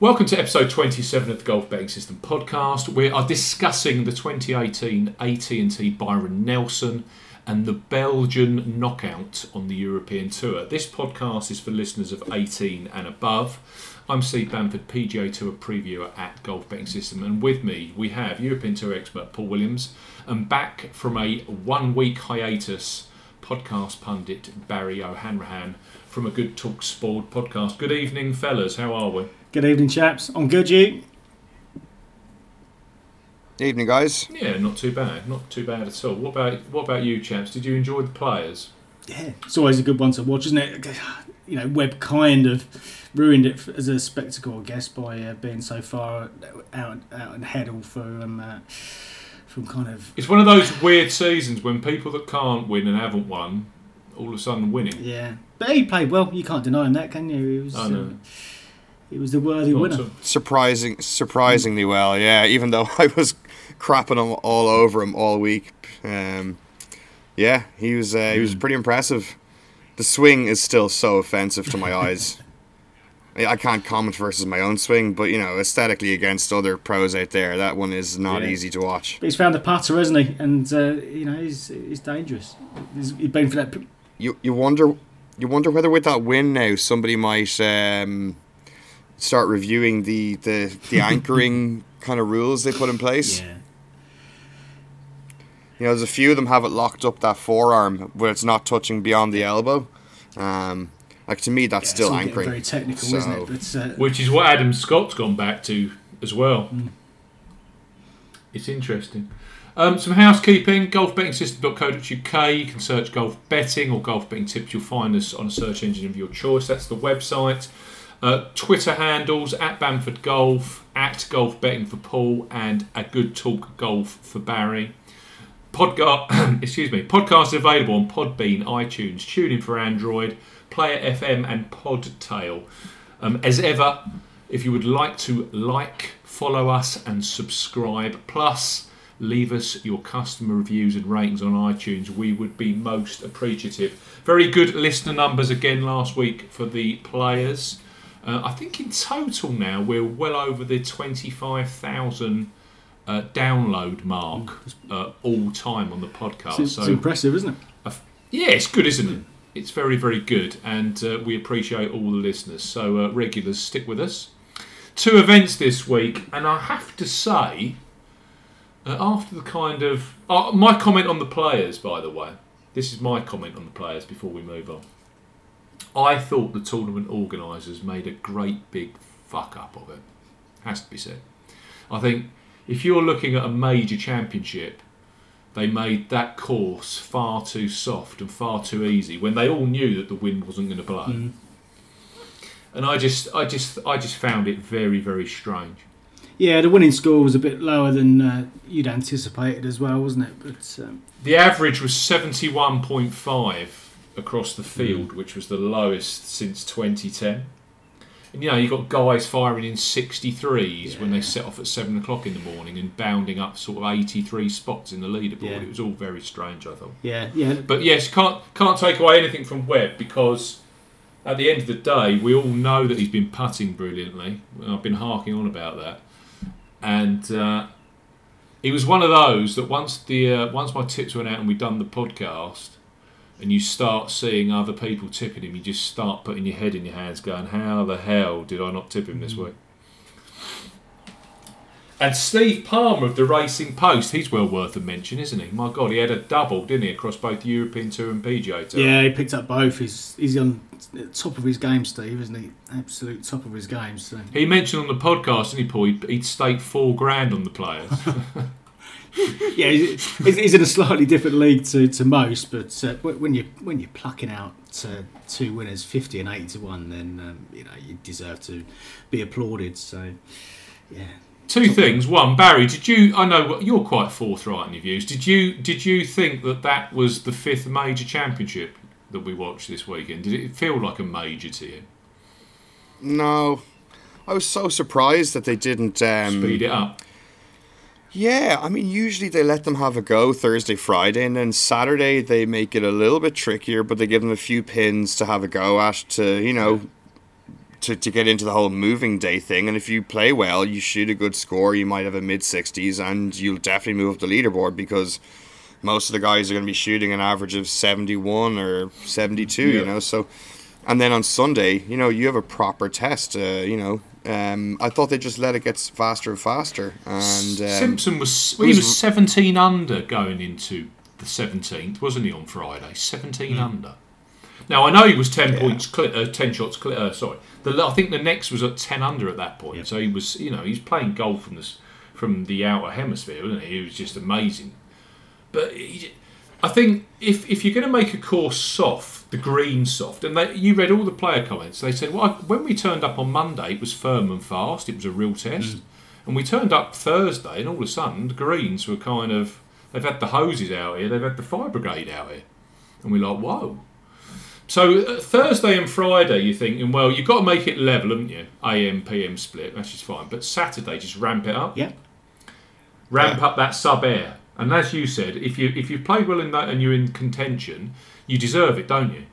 Welcome to episode 27 of the Golf Betting System podcast. We are discussing the 2018 AT&T Byron Nelson and the Belgian knockout on the European Tour. This podcast is for listeners of 18 and above. I'm Steve Bamford, PGA Tour previewer at Golf Betting System, and with me we have European Tour expert Paul Williams, and back from a one-week hiatus, podcast pundit Barry O'Hanrahan from a Good Talk Sport podcast. Good evening, fellas. How are we? Good evening, chaps. I'm good, you? Evening, guys. Yeah, not too bad. Not too bad at all. What about what about you, chaps? Did you enjoy the players? Yeah, it's always a good one to watch, isn't it? You know, Webb kind of ruined it as a spectacle, I guess, by uh, being so far out out and head all through from uh, from kind of. It's one of those weird seasons when people that can't win and haven't won, all of a sudden winning. Yeah, but he played well. You can't deny him that, can you? He was. I know. Uh, he was the worthy winner. Surprising, surprisingly well. Yeah, even though I was crapping him all over him all week. Um, yeah, he was. Uh, he was pretty impressive. The swing is still so offensive to my eyes. I can't comment versus my own swing, but you know, aesthetically against other pros out there, that one is not Yeah. easy to watch. But he's found the putter, hasn't he? And uh, you know, he's he's dangerous. He's, he's been for that. p- You you wonder you wonder whether with that win now somebody might um, start reviewing the the, the anchoring kind of rules they put in place. Yeah. You know, there's a few of them have it locked up that forearm where it's not touching beyond the elbow. Um, like to me, that's Yeah, still it's all getting anchoring. Very technical, So- isn't it? But uh, which is what Adam Scott's gone back to as well. It's interesting. Um, some housekeeping, golfbettingsystem.co.uk. You can search golf betting or golf betting tips. You'll find us on a search engine of your choice. That's the website. Uh, Twitter handles at Bamford Golf, at Golf Betting for Paul, and a Good Talk Golf for Barry. Podcast, excuse me, podcast available on Podbean, iTunes, TuneIn for Android, Player FM, and Podtail. Um, as ever, if you would like to like, follow us, and subscribe, plus leave us your customer reviews and ratings on iTunes, we would be most appreciative. Very good listener numbers again last week for the players. Uh, I think in total now we're well over the 25,000 uh, download mark uh, all time on the podcast. it's, it's impressive, isn't it? Yeah, it's good, isn't it? It's very, very good, and uh, we appreciate all the listeners. So, uh, regulars, stick with us. Two events this week, and I have to say, uh, after the kind of. Uh, my comment on the players, by the way. This is my comment on the players before we move on. I thought the tournament organisers made a great big fuck up of it. Has to be said. I think if you're looking at a major championship, they made that course far too soft and far too easy when they all knew that the wind wasn't going to blow. Mm. And I just, I just, I just found it very, very strange. Yeah, the winning score was a bit lower than uh, you'd anticipated as well, wasn't it? But um, The average was seventy-one point five across the field, which was the lowest since 2010. And you know, you've got guys firing in 63s when they set off at seven o'clock in the morning and bounding up sort of 83 spots in the leaderboard. Yeah. It was all very strange, I thought. yeah, yeah, But yes, can't can't take away anything from Webb because at the end of the day, we all know that he's been putting brilliantly. I've been harking on about that, and uh, he was one of those that once the uh, once my tips went out and we'd done the podcast, and you start seeing other people tipping him, you just start putting your head in your hands, going, "How the hell did I not tip him this hmm. week?" And Steve Palmer of the Racing Post, he's well worth a mention, isn't he? My God, he had a double, didn't he, across both European Tour and PGA Tour? yeah. He picked up both. He's he's on top of his game, Steve, isn't he? Absolute top of his game. So He mentioned on the podcast, didn't he, Paul? He'd, he'd stake four grand on the players. yeah, he's, he's he's in a slightly different league to, to most. But uh, when you when you're plucking out uh, two winners, fifty and eighty to one, then um, you know you deserve to be applauded. So yeah, Two things. One, Barry, did you? I know you're quite forthright in your views. Did you? Did you think that that was the fifth major championship that we watched this weekend? Did it feel like a major to you? No, I was so surprised that they didn't um, Speed it up. Yeah, I mean, usually they let them have a go Thursday, Friday, and then Saturday they make it a little bit trickier, but they give them a few pins to have a go at to, you know, to, to get into the whole moving day thing. And if you play well, you shoot a good score, you might have a mid 60s, and you'll definitely move up the leaderboard because most of the guys are going to be shooting an average of 71 or 72, yeah. you know. So, and then on Sunday, you know, you have a proper test, uh, you know. Um, I thought they just let it get faster and faster. And um, Simpson was well, he was 17 under going into the 17th, wasn't he on Friday? 17 mm. under. Now I know he was 10 yeah. points, clear, uh, 10 shots clear. Uh, sorry, the, I think the next was at 10 under at that point. So he was, you know, he's playing golf from this from the outer hemisphere, wasn't he? He was just amazing. But he, I think if if you're going to make a course soft, the green soft, and they, you read all the player comments, they said, well, when we turned up on Monday, it was firm and fast. It was a real test. Mm. And we turned up Thursday, and all of a sudden the greens were kind of they've had the hoses out here, they've had the fire brigade out here, and we're like, whoa. So uh, Thursday and Friday, you're thinking, well, you've got to make it level, haven't you? AM PM split, that's just fine. But Saturday, just ramp it up. Yeah. Ramp yeah. up that sub air, and as you said, if you if you played well in that and you're in contention, you deserve it, don't you?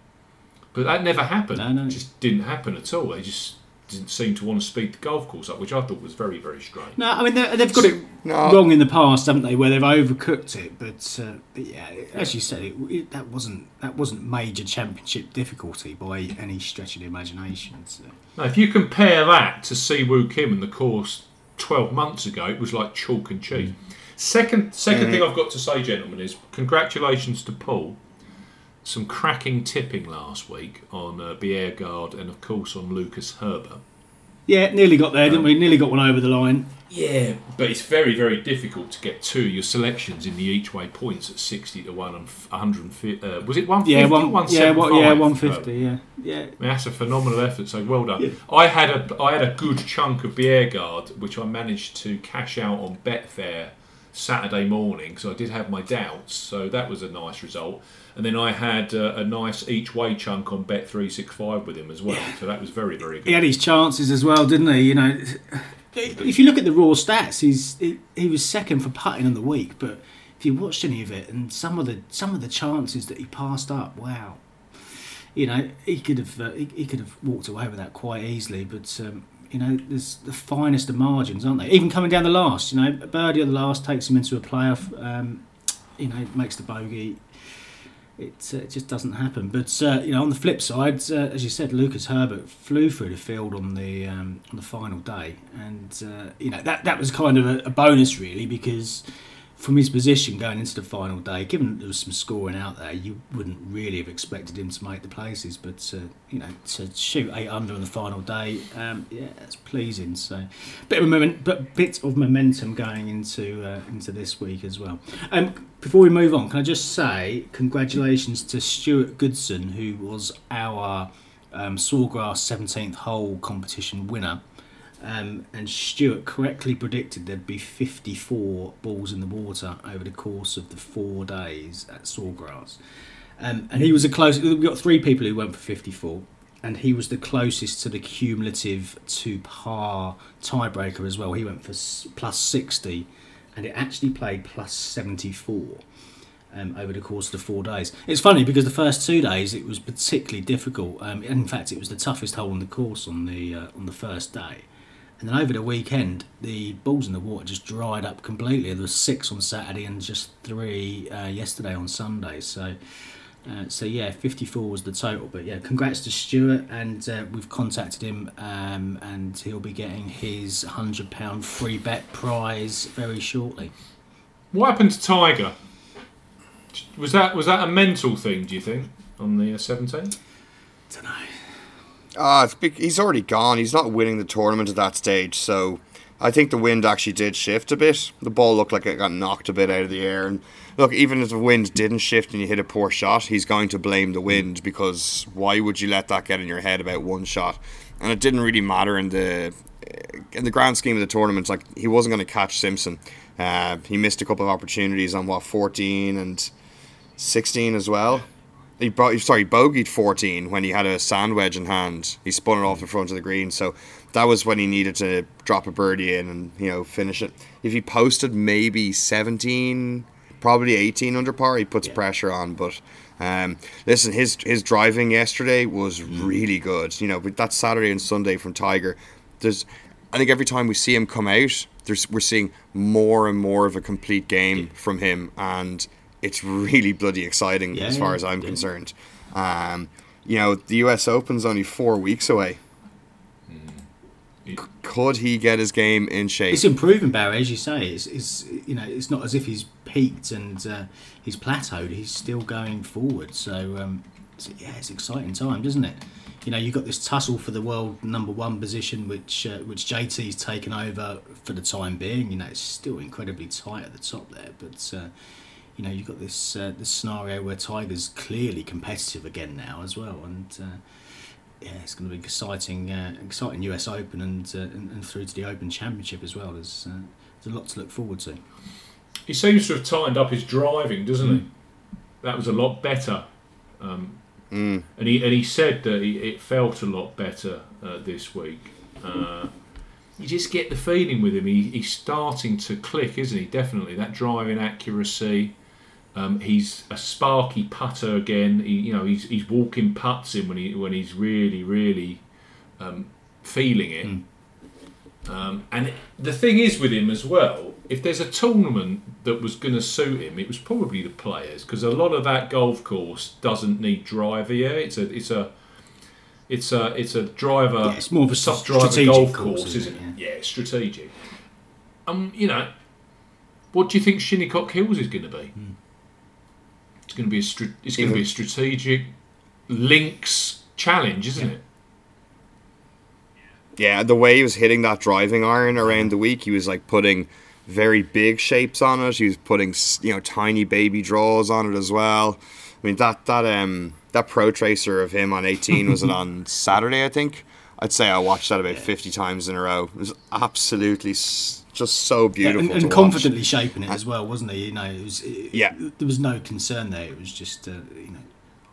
But that never happened. No, no. It just didn't happen at all. They just didn't seem to want to speed the golf course up, which I thought was very, very strange. No, I mean they've got it no. wrong in the past, haven't they? Where they've overcooked it, but, uh, but yeah, as you said, it, it, that wasn't that wasn't major championship difficulty by any stretch of the imagination. So. Now, if you compare that to Siwoo Kim and the course twelve months ago, it was like chalk and cheese. Mm. Second, second mm. thing I've got to say, gentlemen, is congratulations to Paul some cracking tipping last week on uh, Bjerregaard and of course on Lucas Herbert. Yeah, nearly got there, didn't we? Um, nearly got one over the line. Yeah, but it's very, very difficult to get two your selections in the each way points at sixty to one and hundred uh, was it one fifty? Yeah, one, yeah, what, yeah, one fifty. Yeah, yeah. I mean, that's a phenomenal effort. So well done. Yeah. I had a I had a good chunk of Bjerregaard, which I managed to cash out on Betfair Saturday morning. So I did have my doubts. So that was a nice result and then I had uh, a nice each way chunk on Bet three six five with him as well. Yeah. So that was very very good. He had his chances as well, didn't he? You know, if you look at the raw stats, he's he, he was second for putting on the week, but if you watched any of it and some of the some of the chances that he passed up, wow. You know, he could have uh, he, he, could have walked away with that quite easily, but um, you know, there's the finest of margins, aren't they? Even coming down the last, you know, birdie on the last takes him into a playoff. Um, you know, makes the bogey it, uh, it just doesn't happen. But uh, you know, on the flip side, uh, as you said, Lucas Herbert flew through the field on the um, on the final day, and uh, you know that that was kind of a, a bonus really because from his position going into the final day, given there was some scoring out there, you wouldn't really have expected him to make the places. But uh, you know, to shoot eight under on the final day, um, yeah, it's pleasing. So, bit of moment, but bit of momentum going into uh, into this week as well. Um, before we move on, can I just say congratulations to Stuart Goodson, who was our um, Sawgrass 17th hole competition winner. Um, and Stuart correctly predicted there'd be 54 balls in the water over the course of the four days at Sawgrass. Um, and he was the closest, We've got three people who went for 54, and he was the closest to the cumulative to par tiebreaker as well. He went for plus 60, and it actually played plus 74. Um, over the course of the four days. It's funny because the first two days it was particularly difficult. Um, in fact, it was the toughest hole on the course on the uh, on the first day. And then over the weekend, the balls in the water just dried up completely. There was six on Saturday and just three uh, yesterday on Sunday. So, uh, so yeah, 54 was the total. But yeah, congrats to Stuart, and uh, we've contacted him, um, and he'll be getting his hundred pound free bet prize very shortly. What happened to Tiger? Was that was that a mental thing? Do you think on the 17th? Uh, Don't know. Uh, he's already gone. He's not winning the tournament at that stage. So I think the wind actually did shift a bit. The ball looked like it got knocked a bit out of the air. And look, even if the wind didn't shift and you hit a poor shot, he's going to blame the wind because why would you let that get in your head about one shot? And it didn't really matter in the in the grand scheme of the tournament. Like he wasn't going to catch Simpson. Uh, he missed a couple of opportunities on what 14 and 16 as well. He brought, sorry, bogeyed 14 when he had a sand wedge in hand. He spun it off the front of the green, so that was when he needed to drop a birdie in and you know finish it. If he posted maybe 17, probably 18 under par, he puts yeah. pressure on. But Um, listen, his his driving yesterday was really good. You know, that Saturday and Sunday from Tiger, there's, I think every time we see him come out, there's we're seeing more and more of a complete game from him, and it's really bloody exciting Yeah, as far as I'm yeah. concerned. Um, you know, the U.S. Open's only four weeks away. Could he get his game in shape? It's improving, Barry, as you say. It's, it's you know, it's not as if he's peaked and uh, he's plateaued. He's still going forward. So um, it's, yeah, it's exciting time, doesn't it? You know, you've got this tussle for the world number one position, which uh, which JT's taken over for the time being. You know, it's still incredibly tight at the top there, but uh, you know, you've got this uh, this scenario where Tiger's clearly competitive again now as well, and. Uh, yeah, it's going to be exciting, uh, exciting US Open and, uh, and and through to the Open Championship as well. There's, uh, there's a lot to look forward to. He seems to have tightened up his driving, doesn't he? That was a lot better. Um, Mm. and he and he said that he, it felt a lot better uh, this week. Uh, you just get the feeling with him. He, he's starting to click, isn't he? Definitely that driving accuracy. Um, he's a sparky putter again. He, you know, he's he's walking putts in when he when he's really really um, feeling it. Um, and the thing is with him as well, if there's a tournament that was going to suit him, it was probably the players because a lot of that golf course doesn't need driver. Yeah, it's a it's a it's a it's a driver. Yeah, it's more of a soft driver golf course, course, isn't it? it? Yeah, strategic. Um, you know, what do you think Shinnecock Hills is going to be? Hmm. It's going to be a str- it's going to be a strategic links challenge, isn't it? Yeah, the way he was hitting that driving iron around the week, he was like putting very big shapes on it. He was putting you know tiny baby draws on it as well. I mean that that um that pro tracer of him on 18 was it on Saturday I think. I'd say I watched that about 50 times in a row. It was absolutely just so Yeah, beautiful and, and to watch. confidently shaping it as well, wasn't he? You know, it was, it, Yeah. there was no concern there. It was just, uh, you know,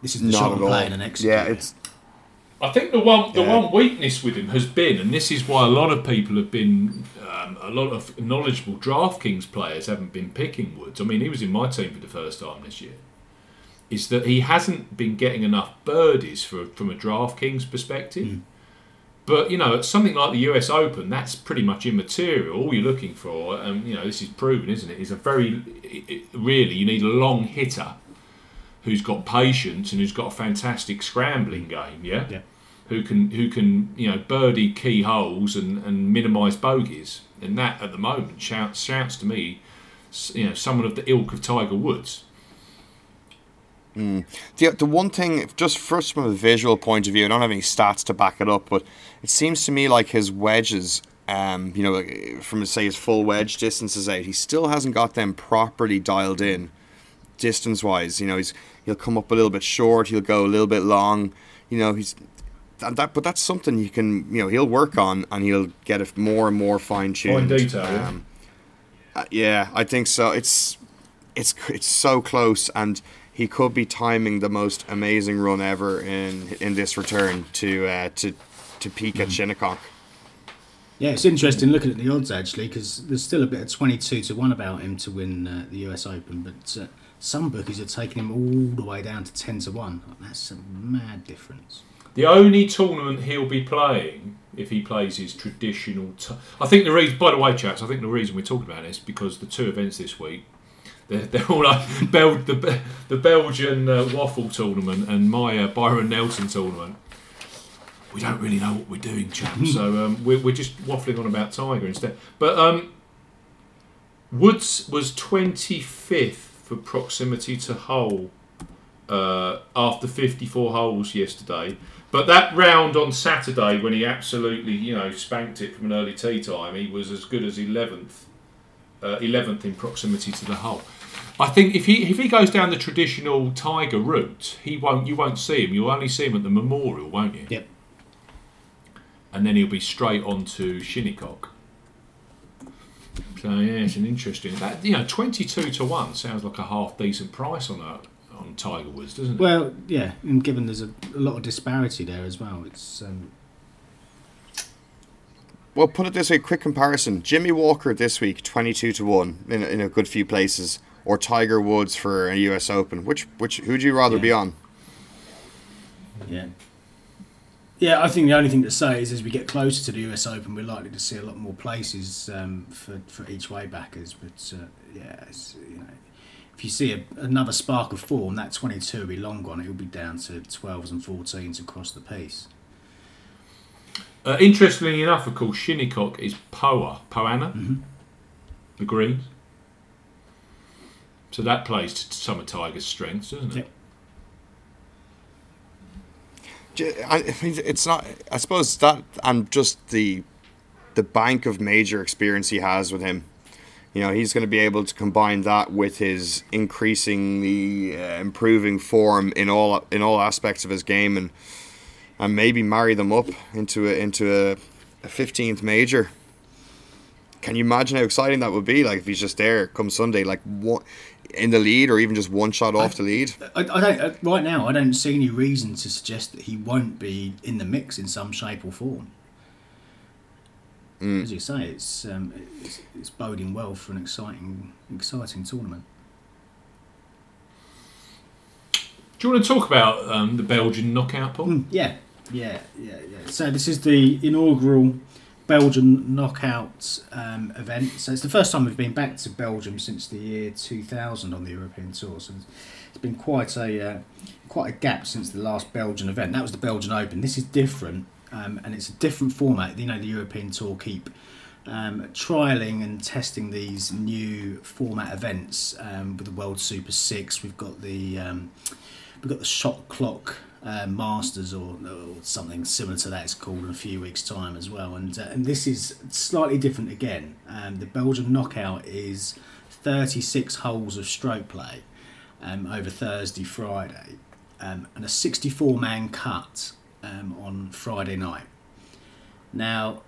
this is the Not shot at I'm playing and executing. Yeah, it's I think the one the Yeah. one weakness with him has been, and this is why a lot of people have been, um, a lot of knowledgeable DraftKings players haven't been picking Woods. I mean, he was in my team for the first time this year. Is that he hasn't been getting enough birdies for, from a DraftKings perspective. But you know, something like the U.S. Open, that's pretty much immaterial. All you're looking for, and you know, this is proven, isn't it? Is a very, it, it- really, you need a long hitter who's got patience and who's got a fantastic scrambling game. Yeah, Yeah. who can who can you know birdie key holes and, and minimise bogeys. And that at the moment shouts shouts to me, you know, someone of the ilk of Tiger Woods. The, the one thing, just first from a visual point of view, I don't have any stats to back it up, but it seems to me like his wedges, um, you know, from say his full wedge distances out, he still hasn't got them properly dialed in, distance wise. You know, he's he'll come up a little bit short, he'll go a little bit long. You know, he's and that, but that's something you can, you know, he'll work on and he'll get it more and more fine tuned. Fine detail, yeah. Um, uh, yeah, I think so. It's it's it's so close, and he could be timing the most amazing run ever in in this return to uh, to to peak at Shinnecock. Yeah, it's interesting looking at the odds actually because there's still a bit of 22 to 1 about him to win uh, the US Open, but uh, some bookies are taking him all the way down to 10 to 1. That's a mad difference. The only tournament he'll be playing if he plays his traditional. T- I think the reason, by the way, chaps, I think the reason we're talking about this because the two events this week, they're, they're all like Bel- the the Belgian uh, waffle tournament and my uh, Byron Nelson tournament. We don't really know what we're doing, chaps. so um, we're, we're just waffling on about Tiger instead. But um, Woods was 25th for proximity to hole uh, after 54 holes yesterday. But that round on Saturday, when he absolutely, you know, spanked it from an early tee time, he was as good as 11th, uh, 11th in proximity to the hole. I think if he if he goes down the traditional Tiger route, he won't. You won't see him. You'll only see him at the Memorial, won't you? Yep. And then he'll be straight on to Shinnecock. So yeah, it's an interesting. That you know, twenty-two to one sounds like a half decent price on a on Tiger Woods, doesn't it? Well, yeah, and given there's a, a lot of disparity there as well, it's um, Well, put it this way: quick comparison. Jimmy Walker this week, twenty-two to one in a, in a good few places. or Tiger Woods for a U.S. Open? Which which who'd you rather Yeah. be on? Yeah. Yeah, I think the only thing to say is as we get closer to the US Open, we're likely to see a lot more places um, for, for each way backers. But uh, yeah, it's, you know, if you see a, another spark of form, that 22 will be long gone. It will be down to 12s and 14s across the piece. Uh, interestingly enough, of course, Shinnecock is Poa, Poana, Mhm. the Greens. So that plays to some of Tiger's strengths, doesn't it? Yep. J- I I mean, it's not. I suppose that and just the the bank of major experience he has with him. You know, he's going to be able to combine that with his increasingly uh, improving form in all in all aspects of his game, and and maybe marry them up into a into a, a 15th major. Can you imagine how exciting that would be? Like if he's just there come Sunday, like one in the lead, or even just one shot off the lead. I, I don't uh, right now. I don't see any reason to suggest that he won't be in the mix in some shape or form. As you say, it's, um, it's it's boding well for an exciting exciting tournament. Do you want to talk about um, the Belgian knockout pool? Mm, yeah, yeah, yeah, yeah. So this is the inaugural Belgian knockout um, event. So it's the first time we've been back to Belgium since the year 2000 on the European Tour. So it's been quite a uh, quite a gap since the last Belgian event. That was the Belgian Open. This is different, um, and it's a different format. You know, the European Tour keep um, trialing and testing these new format events um, with the World Super Six. We've got the um, we've got the shot clock uh, masters or, or something similar to that. It's called in a few weeks' time as well. And uh, and this is slightly different again. Um, the Belgian knockout is 36 holes of stroke play um, over Thursday, Friday, um, and a 64 man cut um, on Friday night. Now,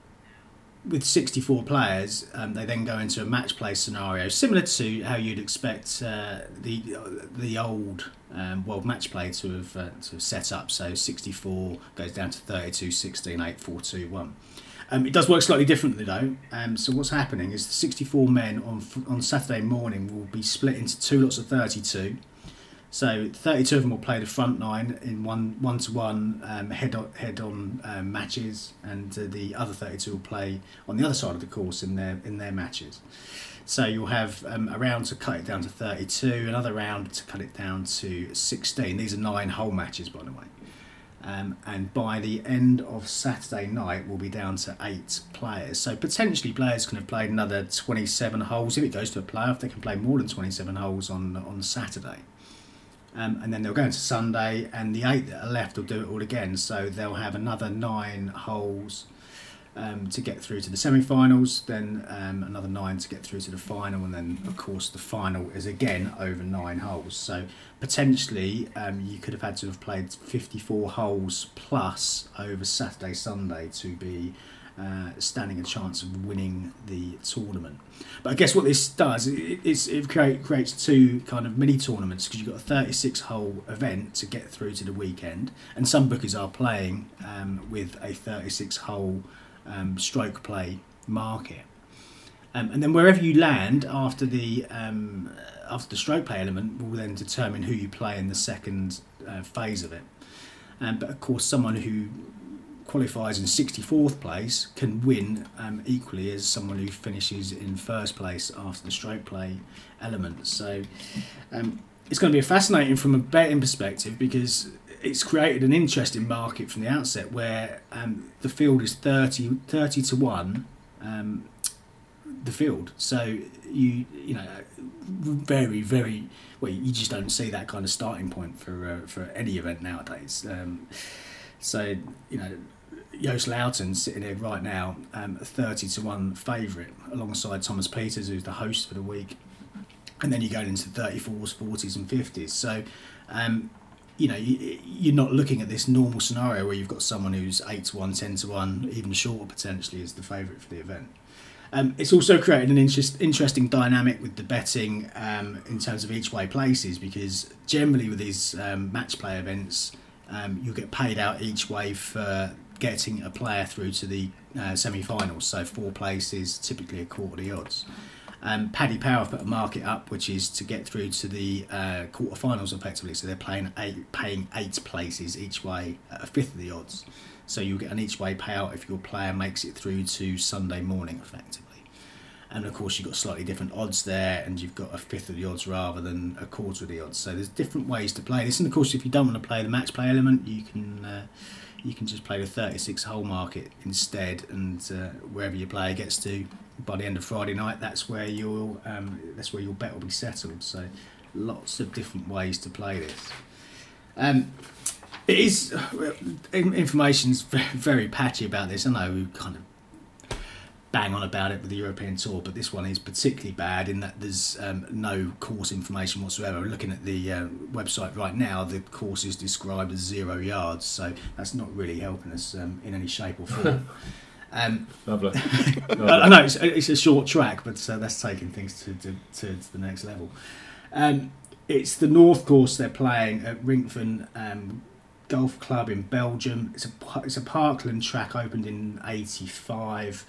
with 64 players, um, they then go into a match play scenario similar to how you'd expect uh, the the old um, world match play to have uh, to have set up. So 64 goes down to 32, 16, 8, 4, 2, 1. Um, it does work slightly differently though. Um, so what's happening is the 64 men on on Saturday morning will be split into two lots of 32. So 32 of them will play the front nine in one one to one um, head on head on um, matches, and uh, the other 32 will play on the other side of the course in their in their matches. So you'll have um, a round to cut it down to 32, another round to cut it down to 16. These are nine hole matches, by the way. Um, and by the end of Saturday night, we'll be down to eight players. So potentially, players can have played another 27 holes. If it goes to a playoff, they can play more than 27 holes on on Saturday. Um, and then they'll go into Sunday, and the eight that are left will do it all again. So they'll have another nine holes um, to get through to the semi-finals, then um, another nine to get through to the final, and then of course the final is again over nine holes. So potentially um, you could have had to have played 54 holes plus over Saturday, Sunday to be uh, standing a chance of winning the tournament. But I guess what this does, it, it create, creates two kind of mini tournaments because you've got a 36 hole event to get through to the weekend, and some bookies are playing um, with a 36 hole um, stroke play market. Um, and then wherever you land after the um, after the stroke play element will then determine who you play in the second uh, phase of it. Um, but of course, someone who qualifies in 64th place can win um, equally as someone who finishes in first place after the stroke play element. So um, it's going to be fascinating from a betting perspective because it's created an interesting market from the outset where um, the field is 30, 30 to 1 um, the field so you you know very very well you just don't see that kind of starting point for uh, for any event nowadays um, so you know Joost Luiten sitting here right now, um, 30 to 1 favourite, alongside Thomas Pieters, who's the host for the week. And then you go into 34s, 40s, and 50s. So, um, you know, you, you're not looking at this normal scenario where you've got someone who's 8 to 1, 10 to 1, even shorter potentially as the favourite for the event. Um, it's also created an interest, interesting dynamic with the betting um, in terms of each way places because generally with these um, match play events, um, you get paid out each way for getting a player through to the uh, semi-finals. So four places, typically a quarter the odds. Um, Paddy Power put a market up, which is to get through to the uh, quarterfinals effectively. So they're playing eight, paying eight places each way at a fifth of the odds. So you'll get an each way payout if your player makes it through to Sunday morning effectively. And of course, you've got slightly different odds there, and you've got a fifth of the odds rather than a quarter of the odds. So there's different ways to play this. And of course, if you don't want to play the match play element, you can uh, you can just play the 36 hole market instead, and uh, wherever your player gets to by the end of Friday night, that's where your um, that's where your bet will be settled. So lots of different ways to play this. Um, it is information's very patchy about this. I know we kind of bang on about it with the European Tour, but this one is particularly bad in that there's um, no course information whatsoever. Looking at the uh, website right now, the course is described as zero yards, so that's not really helping us um, in any shape or form. Um, Lovely. I know it's, it's, a short track, but uh, that's taking things to, to, to, to the next level. Um, it's the North course they're playing at Rinkven um, Golf Club in Belgium. It's a it's a Parkland track opened in '85.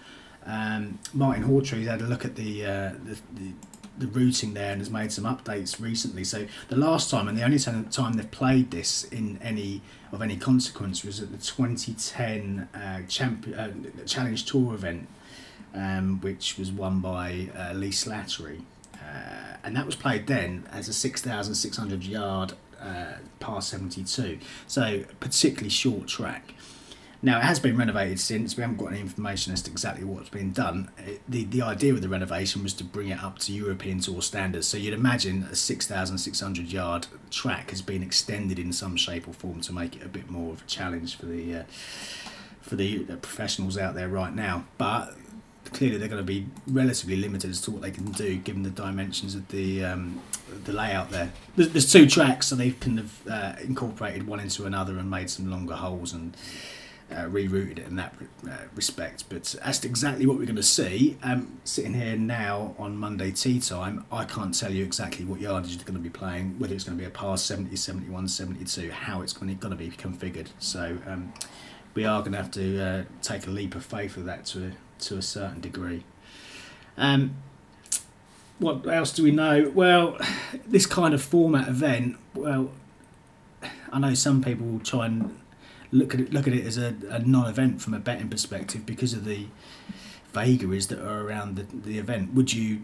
Um, Martin Hawtree's had a look at the, uh, the, the the routing there and has made some updates recently. So the last time and the only time they've played this in any of any consequence was at the 2010 uh, champ- uh, Challenge Tour event, um, which was won by uh, Lee Slattery. Uh, and that was played then as a 6,600 yard uh, par 72. So particularly short track. Now it has been renovated since. We haven't got any information as to exactly what's been done. The the idea with the renovation was to bring it up to European Tour standards. So you'd imagine a six thousand six hundred yard track has been extended in some shape or form to make it a bit more of a challenge for the uh, for the professionals out there right now. But clearly they're going to be relatively limited as to what they can do given the dimensions of the um, the layout there. There's, there's, two tracks, so they've kind of uh, incorporated one into another and made some longer holes and uh, rerouted it in that uh, respect. But as to exactly what we're going to see, um, sitting here now on Monday tea time, I can't tell you exactly what yardage is going to be playing, whether it's going to be a par 70, 71, 72, how it's going to, be configured. So um, we are going to have to uh, take a leap of faith with that to, to a certain degree. Um, what else do we know? Well, this kind of format event, well, I know some people will try and look at it look at it as a, a non-event from a betting perspective because of the vagaries that are around the, the event. Would you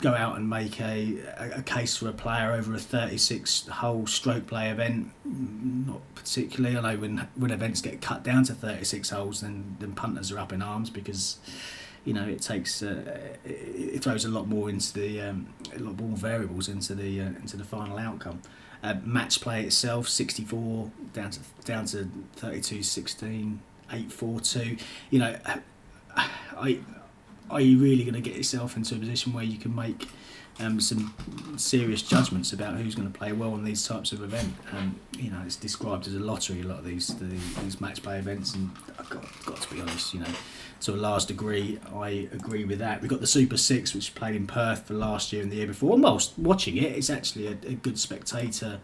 go out and make a, a, case for a player over a 36 hole stroke play event? Not particularly. I know when when events get cut down to 36 holes, then then punters are up in arms because you know it takes uh, it throws a lot more into the um, a lot more variables into the uh, into the final outcome. Uh, match play itself, 64 down to down to 32, 16, 8, 4, 2. You know, I, are you really going to get yourself into a position where you can make um, some serious judgments about who's going to play well in these types of events? Um, you know, it's described as a lottery. A lot of these the, these match play events, and I've got, got to be honest, you know to a large degree, I agree with that. We've got the Super Six, which played in Perth for last year and the year before. And whilst watching it, it's actually a, a good spectator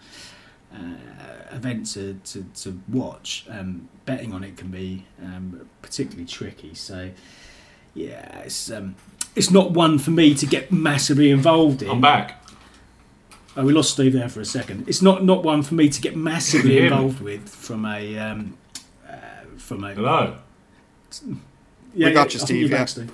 uh, event to, to, to watch. Um, betting on it can be um, particularly tricky. So, yeah, it's um, it's not one for me to get massively involved in. I'm back. Oh, we lost Steve there for a second. It's not, not one for me to get massively involved with from a um, uh, from a hello yeah, we got yeah, you, Steve. Yeah.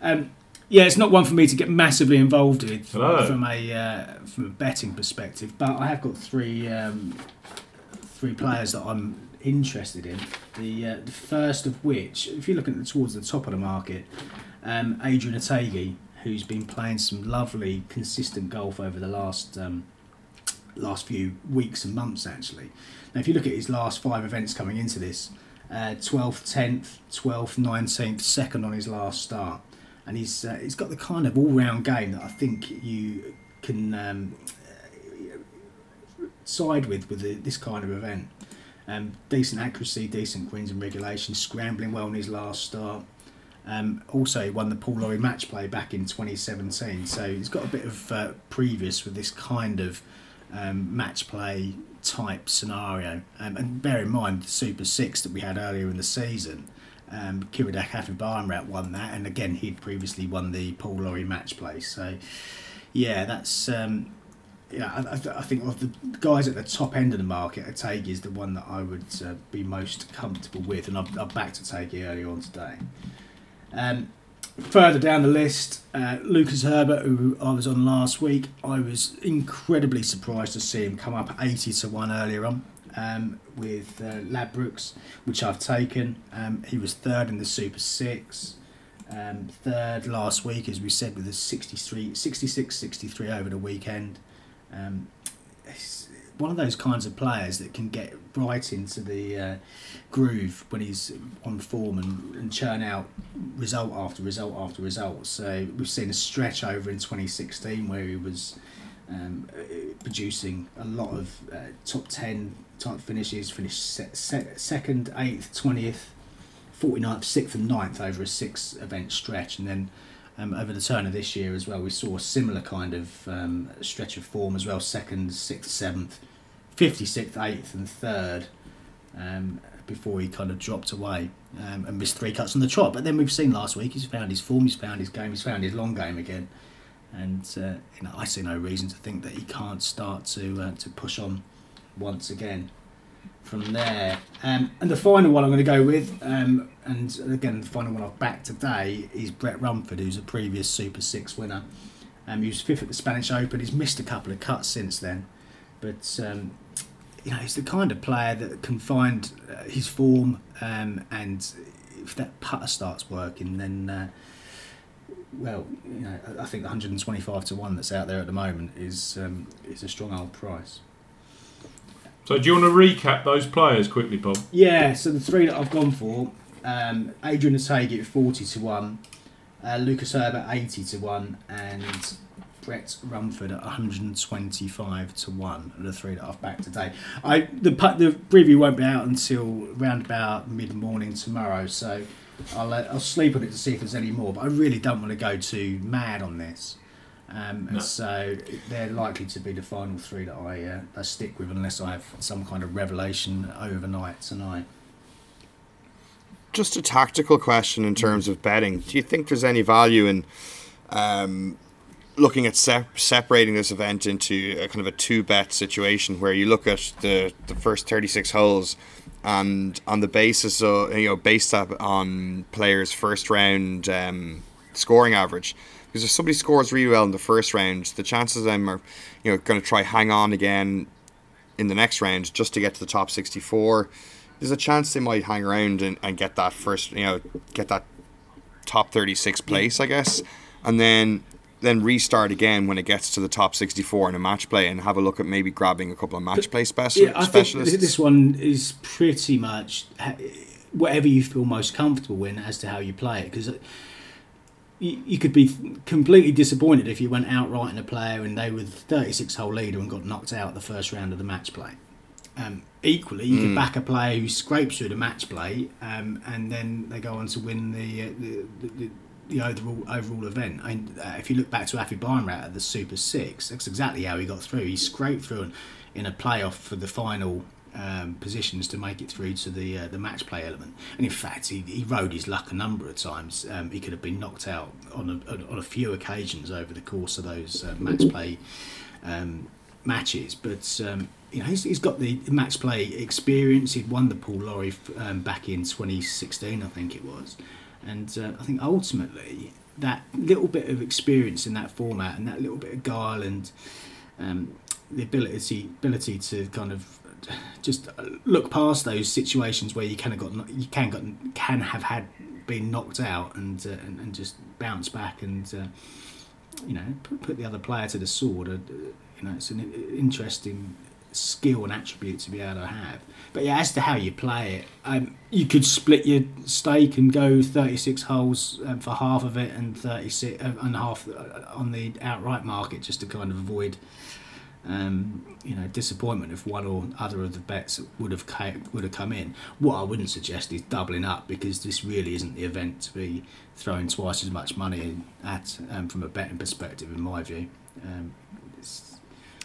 Um, yeah, it's not one for me to get massively involved with Hello. from a uh, from a betting perspective, but I have got three um, three players that I'm interested in. The uh, the first of which, if you're looking towards the top of the market, um, Adrian Otaegui, who's been playing some lovely, consistent golf over the last um, last few weeks and months. Actually, now if you look at his last five events coming into this, uh, twelfth, tenth, twelfth, nineteenth, second on his last start, and he's uh, he's got the kind of all round game that I think you can um, side with with the, this kind of event. Um, decent accuracy, decent greens and regulation, scrambling well in his last start. Um, also, he won the Paul Lawrie match play back in 2017, so he's got a bit of uh, previous with this kind of um, match play type scenario. Um, and bear in mind the Super Six that we had earlier in the season. Um, Kiradech Aphibarnrat won that, and again he'd previously won the Paul Lawrie match play. So yeah, that's um, yeah. I, I, I think of the guys at the top end of the market, Otaegui is the one that I would uh, be most comfortable with, and I've, I've backed Otaegui earlier on today. Um, further down the list, uh, Lucas Herbert, who I was on last week, I was incredibly surprised to see him come up 80 to 1 earlier on um, with uh, Ladbrokes, which I've taken. Um, he was third in the Super 6. Um, third last week, as we said, with a 63, 66 63 over the weekend. Um, one of those kinds of players that can get right into the uh, groove when he's on form and, and churn out result after result after result. So we've seen a stretch over in 2016 where he was um, uh, producing a lot of uh, top 10 type finishes, finished se- se- second, 8th, 20th, 49th, 6th, and 9th over a six event stretch. And then um, over the turn of this year as well, we saw a similar kind of um, stretch of form as well second, 6th, 7th, 56th, 8th, and 3rd. Um, before he kind of dropped away um, and missed three cuts on the trot. But then we've seen last week he's found his form, he's found his game, he's found his long game again, and uh, you know I see no reason to think that he can't start to uh, to push on once again from there. Um, and the final one I'm going to go with, um, and again the final one I've backed today is Brett Rumford, who's a previous Super Six winner. Um, he was fifth at the Spanish Open. He's missed a couple of cuts since then, but um, you know he's the kind of player that can find uh, his form, um, and if that putter starts working, then. Uh, well, you know, I think the 125 to one that's out there at the moment is um, is a strong old price. So do you want to recap those players quickly, Bob? Yeah, so the three that I've gone for um, Adrian Otaegui at 40 to 1, uh, Lucas Herbert 80 to 1, and Brett Rumford at 125 to 1 are the three that I've backed today. I The the preview won't be out until around about mid morning tomorrow, so I'll, uh, I'll sleep on it to see if there's any more, but I really don't want to go too mad on this. Um, No. So they're likely to be the final three that I, uh, I stick with unless I have some kind of revelation overnight tonight. Just a tactical question in terms of betting. Do you think there's any value in um, looking at sep- separating this event into a kind of a two bet situation where you look at the, the first 36 holes and on the basis of, you know, based up on players' first round um, scoring average? Because if somebody scores really well in the first round, the chances of them are, you know, going to try hang on again in the next round just to get to the top 64 there's a chance they might hang around and, and get that first you know get that top 36 place i guess. And then then restart again when it gets to the top 64 in a match play and have a look at maybe grabbing a couple of match play speci- Yeah, I think specialists th- this one is pretty much whatever you feel most comfortable in as to how you play it. Because you, you could be completely disappointed if you went outright in a player and they were the 36 hole leader and got knocked out the first round of the match play. Um, equally, you could back a player who scrapes through the match play um, and then they go on to win the uh, the, the, the the overall overall event. I mean, uh, if you look back to Aphibarnrat at the Super Six, that's exactly how he got through. He scraped through in, in a playoff for the final um, positions to make it through to the uh, the match play element. And in fact, he, he rode his luck a number of times. Um, he could have been knocked out on a, on a few occasions over the course of those uh, match play um, matches. But um, you know, he's, he's got the match play experience. He'd won the Paul Lawrie um, back in 2016, I think it was. And uh, I think ultimately that little bit of experience in that format and that little bit of guile and um, the ability ability to kind of just look past those situations where you kind of got you can got can have had been knocked out and uh, and, and just bounce back and uh, you know put, put the other player to the sword. Uh, you know, it's an interesting skill and attribute to be able to have. But yeah, as to how you play it, um, you could split your stake and go 36 holes um, for half of it and 36 uh, and half uh, on the outright market just to kind of avoid um, you know disappointment if one or other of the bets would have ca- would have come in. What I wouldn't suggest is doubling up because this really isn't the event to be throwing twice as much money at um, from a betting perspective, in my view.